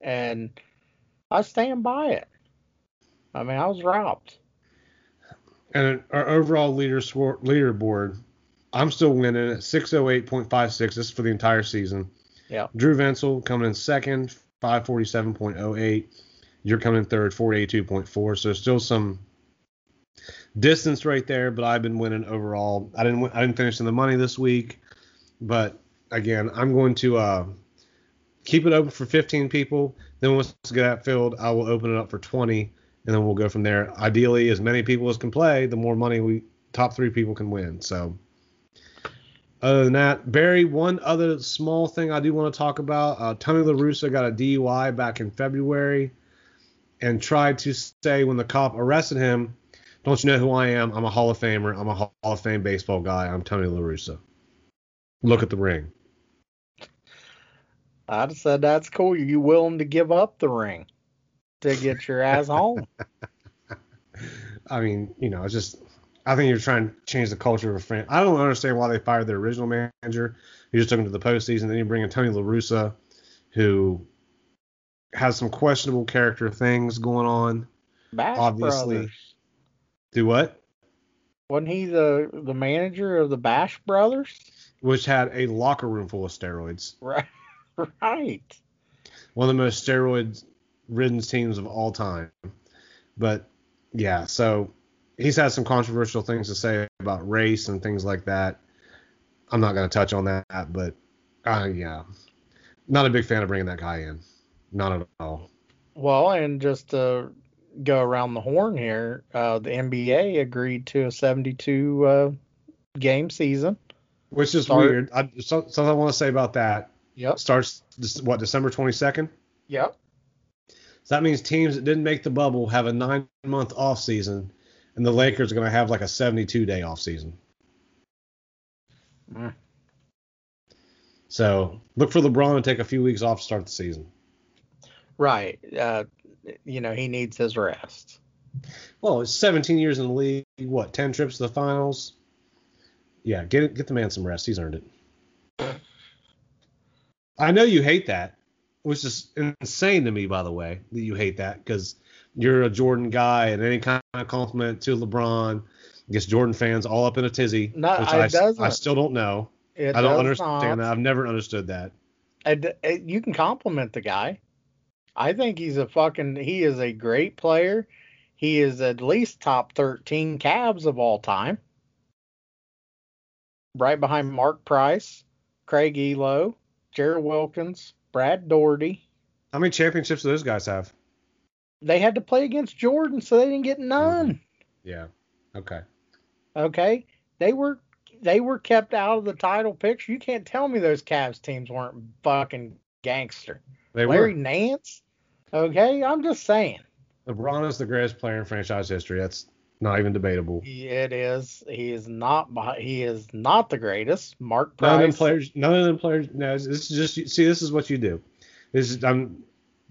Speaker 2: and I stand by it. I mean, I was robbed.
Speaker 1: And our overall leader score, leaderboard, I'm still winning at 608.56. This is for the entire season.
Speaker 2: Yeah.
Speaker 1: Drew Venzel coming in second, 547.08. You're coming in third, 482.4. So still some distance right there, but I've been winning overall. I didn't I didn't finish in the money this week, but again, I'm going to uh, keep it open for 15 people. Then once we get that filled, I will open it up for 20, and then we'll go from there. Ideally, as many people as can play, the more money we top three people can win. So. Other than that, Barry, one other small thing I do want to talk about. Uh, Tony La Russa got a DUI back in February and tried to say when the cop arrested him, Don't you know who I am? I'm a Hall of Famer. I'm a Hall of Fame baseball guy. I'm Tony La Russa. Look at the ring.
Speaker 2: I'd have said that's cool. Are You willing to give up the ring to get your ass home?
Speaker 1: I mean, you know, it's just I think you're trying to change the culture of a fan. I don't understand why they fired their original manager. He just took him to the postseason. Then you bring in Tony La Russa, who has some questionable character things going on.
Speaker 2: Bash
Speaker 1: Obviously.
Speaker 2: Brothers.
Speaker 1: Do what?
Speaker 2: Wasn't he the the manager of the Bash Brothers?
Speaker 1: Which had a locker room full of steroids.
Speaker 2: Right. Right.
Speaker 1: One of the most steroid ridden teams of all time. But yeah, so he's had some controversial things to say about race and things like that. I'm not going to touch on that, but uh, yeah, not a big fan of bringing that guy in. Not at all.
Speaker 2: Well, and just to go around the horn here, uh, the NBA agreed to a 72 uh, game season.
Speaker 1: Which is
Speaker 2: Start-
Speaker 1: weird. I, so, something I want to say about that
Speaker 2: Yep.
Speaker 1: starts what December 22nd.
Speaker 2: Yep.
Speaker 1: So that means teams that didn't make the bubble have a nine month off season, and the Lakers are going to have like a 72 day off season.
Speaker 2: Mm.
Speaker 1: So look for LeBron to take a few weeks off to start the season.
Speaker 2: Right. Uh, you know, he needs his rest.
Speaker 1: Well, it's 17 years in the league. What, 10 trips to the finals? Yeah, get get the man some rest. He's earned it. I know you hate that, which is insane to me, by the way, that you hate that because you're a Jordan guy and any kind of compliment to LeBron gets Jordan fans all up in a tizzy.
Speaker 2: No,
Speaker 1: which I. I still don't know.
Speaker 2: It
Speaker 1: I don't understand
Speaker 2: not.
Speaker 1: that. I've never understood that.
Speaker 2: And, you can compliment the guy. I think he's a fucking. He is a great player. He is at least top 13 Cavs of all time. Right behind Mark Price, Craig Ehlo, Jared Wilkins, Brad Daugherty.
Speaker 1: How many championships do those guys have?
Speaker 2: They had to play against Jordan, so they didn't get none. Mm-hmm.
Speaker 1: Yeah. Okay.
Speaker 2: Okay, they were they were kept out of the title picture. You can't tell me those Cavs teams weren't fucking gangster.
Speaker 1: They
Speaker 2: Larry
Speaker 1: were.
Speaker 2: Nance. Okay, I'm just saying.
Speaker 1: LeBron is the greatest player in franchise history. That's not even debatable.
Speaker 2: It is. He is not. He is not the greatest. Mark
Speaker 1: None of them players. None of them players. No, this is just see. This is what you do. This is, I'm.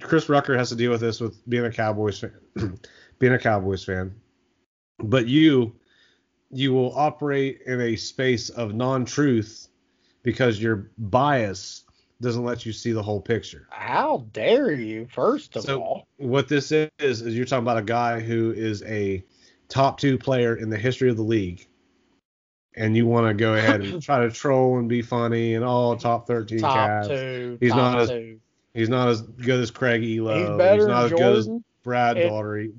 Speaker 1: Chris Rucker has to deal with this with being a Cowboys fan. being a Cowboys fan, but you, you will operate in a space of non-truth because your bias doesn't let you see the whole picture.
Speaker 2: How dare you? First of
Speaker 1: So-
Speaker 2: all,
Speaker 1: What this is is you're talking about a guy who is a top two player in the history of the league. And you want to go ahead and try to troll and be funny and all top 13
Speaker 2: top two.
Speaker 1: He's
Speaker 2: top
Speaker 1: not as
Speaker 2: two.
Speaker 1: He's not as good as Craig Ehlo.
Speaker 2: He's better He's
Speaker 1: not
Speaker 2: than
Speaker 1: as good as Brad Daugherty.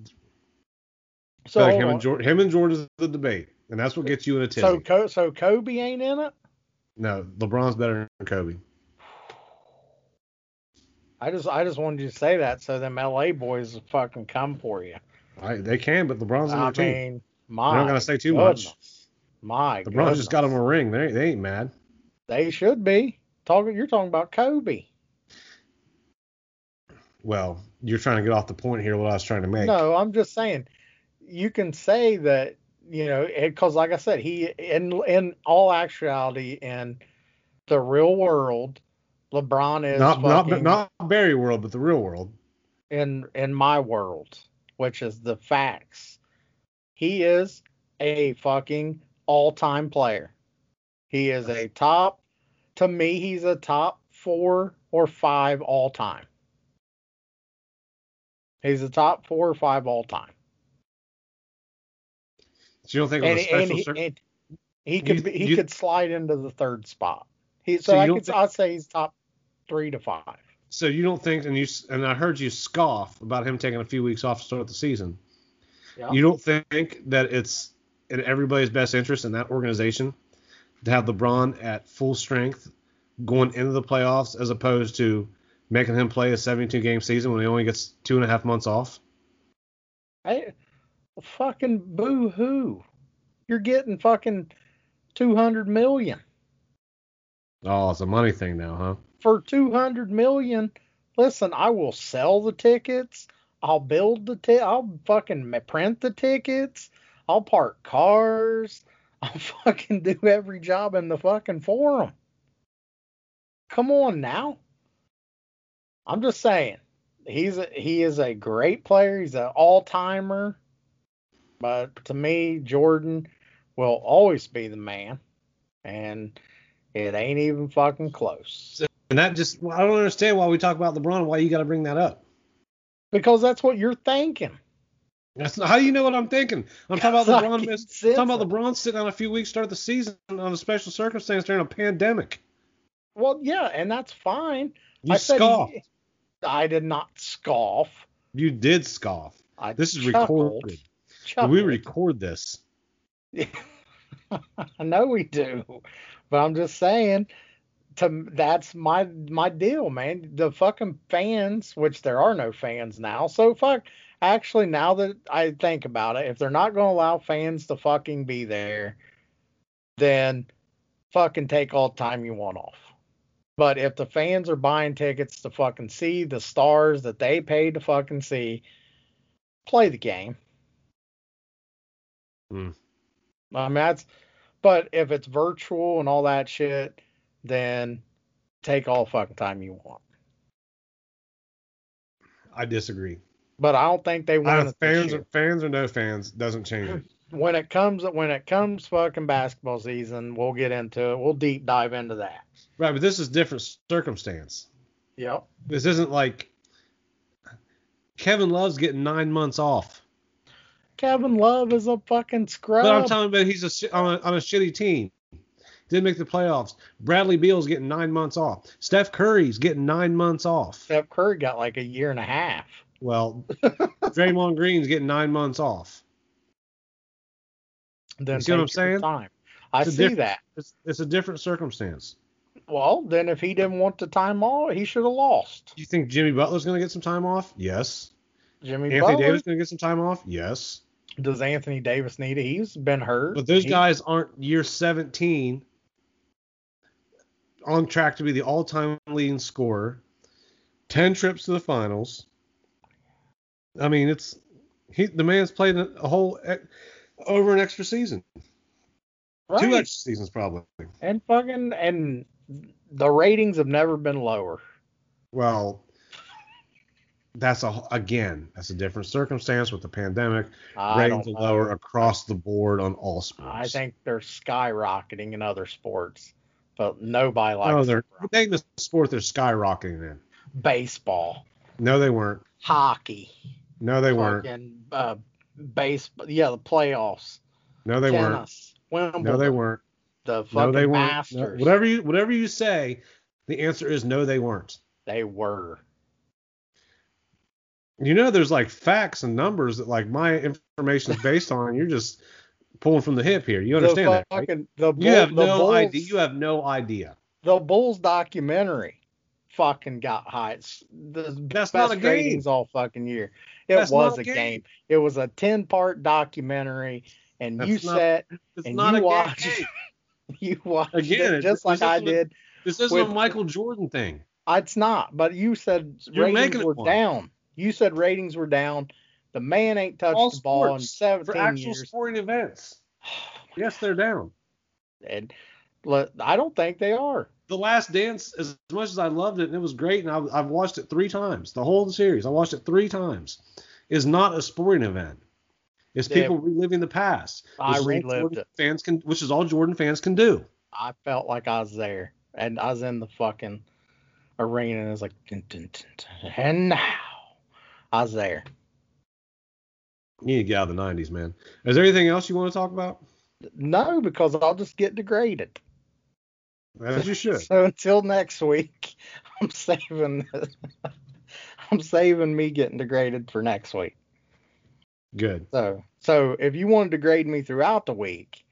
Speaker 2: So
Speaker 1: like him and Jordan, him and Jordan is the debate, and that's what gets you in a tizzy.
Speaker 2: so so Kobe ain't in it.
Speaker 1: no, LeBron's better than Kobe.
Speaker 2: I just I just wanted you to say that so them LA boys fucking come for you.
Speaker 1: I, they can, but LeBron's on
Speaker 2: I
Speaker 1: their team.
Speaker 2: mean, my
Speaker 1: They're not gonna say too much.
Speaker 2: goodness. My
Speaker 1: LeBron just got
Speaker 2: goodness.
Speaker 1: him a ring. They, they ain't mad.
Speaker 2: They should be talking. You're talking about Kobe.
Speaker 1: Well, you're trying to get off the point here. What I was trying to make.
Speaker 2: No, I'm just saying. You can say that you know because, like I said, he in in all actuality in the real world, LeBron is
Speaker 1: not not not Barry world, but the real world.
Speaker 2: in in my world, which is the facts. He is a fucking all-time player. He is a top to me he's a top 4 or 5 all time. He's the top 4 or 5 all time.
Speaker 1: So you don't think
Speaker 2: And,
Speaker 1: was a
Speaker 2: and
Speaker 1: special?
Speaker 2: he,
Speaker 1: cir-
Speaker 2: and he could
Speaker 1: You-
Speaker 2: be, he
Speaker 1: you-
Speaker 2: could slide into the third spot. He
Speaker 1: So
Speaker 2: so, I could
Speaker 1: think-
Speaker 2: I'd say he's top 3 to 5.
Speaker 1: so you don't think, and you and I heard you scoff about him taking a few weeks off to start the season.
Speaker 2: Yeah.
Speaker 1: You don't think that it's in everybody's best interest in that organization to have LeBron at full strength going into the playoffs as opposed to making him play a 72 game season when he only gets two and a half months off?
Speaker 2: Hey, fucking boo hoo. You're getting fucking 200 million.
Speaker 1: Oh, it's a money thing now, huh?
Speaker 2: For 200 million, listen, I will sell the tickets. I'll build the ti- I'll fucking print the tickets. I'll park cars. I'll fucking do every job in the fucking forum. Come on now. I'm just saying. He's a, he is a great player. He's an all-timer. But to me, Jordan will always be the man, and it ain't even fucking close.
Speaker 1: And that just I don't understand why we talk about LeBron. Why you got to bring that up?
Speaker 2: Because that's what you're thinking.
Speaker 1: That's not, how do you know what I'm thinking? I'm talking about LeBron.
Speaker 2: can
Speaker 1: Miss,
Speaker 2: sense
Speaker 1: talking about. LeBron sitting on a few weeks start of the season on a special circumstance during a pandemic.
Speaker 2: Well, yeah, and that's fine.
Speaker 1: You
Speaker 2: I said
Speaker 1: scoff.
Speaker 2: he- I did not scoff.
Speaker 1: You did scoff.
Speaker 2: I
Speaker 1: This is
Speaker 2: chuckled,
Speaker 1: recorded.
Speaker 2: chuckled.
Speaker 1: We record this.
Speaker 2: I know we do, but I'm just saying. To that's my my deal, man. The fucking fans, which there are no fans now, so fuck. Actually, now that I think about it, if they're not going to allow fans to fucking be there, then fucking take all the time you want off. But if the fans are buying tickets to fucking see the stars that they paid to fucking see, play the game.
Speaker 1: Hmm.
Speaker 2: I mean, that's, but if it's virtual and all that shit, then take all fucking time you want.
Speaker 1: I disagree.
Speaker 2: But I don't think they
Speaker 1: Uh,
Speaker 2: win
Speaker 1: fans or fans or no fans doesn't change it.
Speaker 2: When it comes when it comes fucking basketball season, we'll get into it. We'll deep dive into that.
Speaker 1: Right, but this is different circumstance.
Speaker 2: Yep.
Speaker 1: This isn't like Kevin Love's getting nine months off.
Speaker 2: Kevin Love is a fucking scrub.
Speaker 1: But I'm telling you, about he's a, on, a, on a shitty team. Didn't make the playoffs. Bradley Beal's getting nine months off. Steph Curry's getting nine months off.
Speaker 2: Steph Curry got like a year and a half.
Speaker 1: Well, Draymond Green's getting nine months off.
Speaker 2: Then
Speaker 1: You see what I'm saying?
Speaker 2: Time. I
Speaker 1: It's
Speaker 2: see that.
Speaker 1: It's, it's a different circumstance.
Speaker 2: Well, then if he didn't want the time off, he should have lost.
Speaker 1: Do you think Jimmy Butler's going to get some time off? Yes.
Speaker 2: Jimmy
Speaker 1: Anthony
Speaker 2: Butler.
Speaker 1: Davis going to get some time off? Yes.
Speaker 2: Does Anthony Davis need it? He's been hurt.
Speaker 1: But those
Speaker 2: He-
Speaker 1: guys aren't year 17 on track to be the all-time leading scorer. 10 trips to the finals. I mean, it's he the man's played a whole over an extra season. Two extra seasons probably.
Speaker 2: and fucking and the ratings have never been lower.
Speaker 1: Well, that's a again, that's a different circumstance with the pandemic.
Speaker 2: I
Speaker 1: Ratings are lower across the board on all sports.
Speaker 2: I think they're skyrocketing in other sports, but nobody likes
Speaker 1: no, they're name the sport they're skyrocketing in.
Speaker 2: baseball,
Speaker 1: No, they weren't.
Speaker 2: hockey,
Speaker 1: No, they weren't.
Speaker 2: fucking uh, baseball. Yeah, the playoffs,
Speaker 1: No, they weren't.
Speaker 2: tennis, Wimbledon,
Speaker 1: No, they weren't.
Speaker 2: The fucking
Speaker 1: No, they weren't. No, whatever you whatever you say, the answer is no, they weren't.
Speaker 2: they were.
Speaker 1: You know, there's like facts and numbers that like my information is based on. You're just pulling from the hip here. You understand
Speaker 2: the
Speaker 1: that? right?
Speaker 2: the Bull,
Speaker 1: You have
Speaker 2: the
Speaker 1: no
Speaker 2: Bulls,
Speaker 1: idea. You have no idea.
Speaker 2: the Bulls documentary fucking got high. It's the
Speaker 1: That's
Speaker 2: best
Speaker 1: not a game.
Speaker 2: ratings all fucking year. It
Speaker 1: That's
Speaker 2: was a game.
Speaker 1: game.
Speaker 2: It was a ten part documentary, and you
Speaker 1: not-
Speaker 2: sat And
Speaker 1: not
Speaker 2: you
Speaker 1: a
Speaker 2: watch-
Speaker 1: game.
Speaker 2: you watched
Speaker 1: Again,
Speaker 2: it just like I
Speaker 1: isn't a-
Speaker 2: did.
Speaker 1: This isn't
Speaker 2: With-
Speaker 1: a Michael Jordan thing.
Speaker 2: Uh, it's not, but you said
Speaker 1: You're
Speaker 2: ratings were
Speaker 1: one.
Speaker 2: down. You said ratings were down. The man ain't touched
Speaker 1: All
Speaker 2: the ball in
Speaker 1: sports, For
Speaker 2: 17
Speaker 1: actual
Speaker 2: years.
Speaker 1: sporting events. Yes, they're down.
Speaker 2: And I don't think they are.
Speaker 1: The Last Dance, as much as I loved it and it was great, and I've, I've watched it three times, the whole series, I watched it three times, is not a sporting event. It's
Speaker 2: Yeah.
Speaker 1: people reliving the past.
Speaker 2: I
Speaker 1: which is all
Speaker 2: relived it.
Speaker 1: Fans can, which is all Jordan fans can do.
Speaker 2: I felt like I was there, and I was in the fucking arena, and it was like, dun, dun, dun, and now I was there.
Speaker 1: You need to get out of the 90s, man. Is there anything else you want to talk about?
Speaker 2: No, because I'll just get degraded.
Speaker 1: As you should.
Speaker 2: So until next week, I'm saving. I'm saving me getting degraded for next week.
Speaker 1: Good.
Speaker 2: So, so if you want to degrade me throughout the week,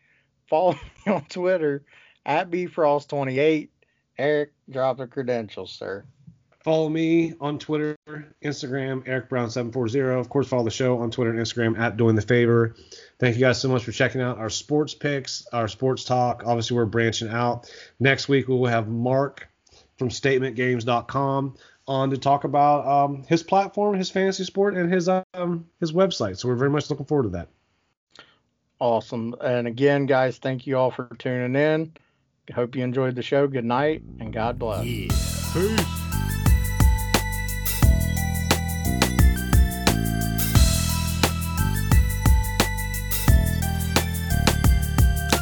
Speaker 2: follow me on Twitter at bfrost28. Eric, drop the credentials, sir.
Speaker 1: Follow me on Twitter, Instagram, Eric Brown 740. Of course, follow the show on Twitter and Instagram at Doing the Favor. Thank you guys so much for checking out our sports picks, our sports talk. Obviously, we're branching out. Next week, we will have Mark from StatementGames.com on to talk about um, his platform, his fantasy sport, and his um, his website. So we're very much looking forward to that.
Speaker 2: Awesome. And again, guys, thank you all for tuning in. Hope you enjoyed the show. Good night and God bless.
Speaker 1: Peace.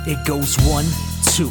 Speaker 3: It goes one, two,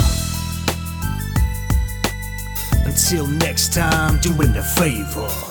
Speaker 3: Until next time, doing the favor.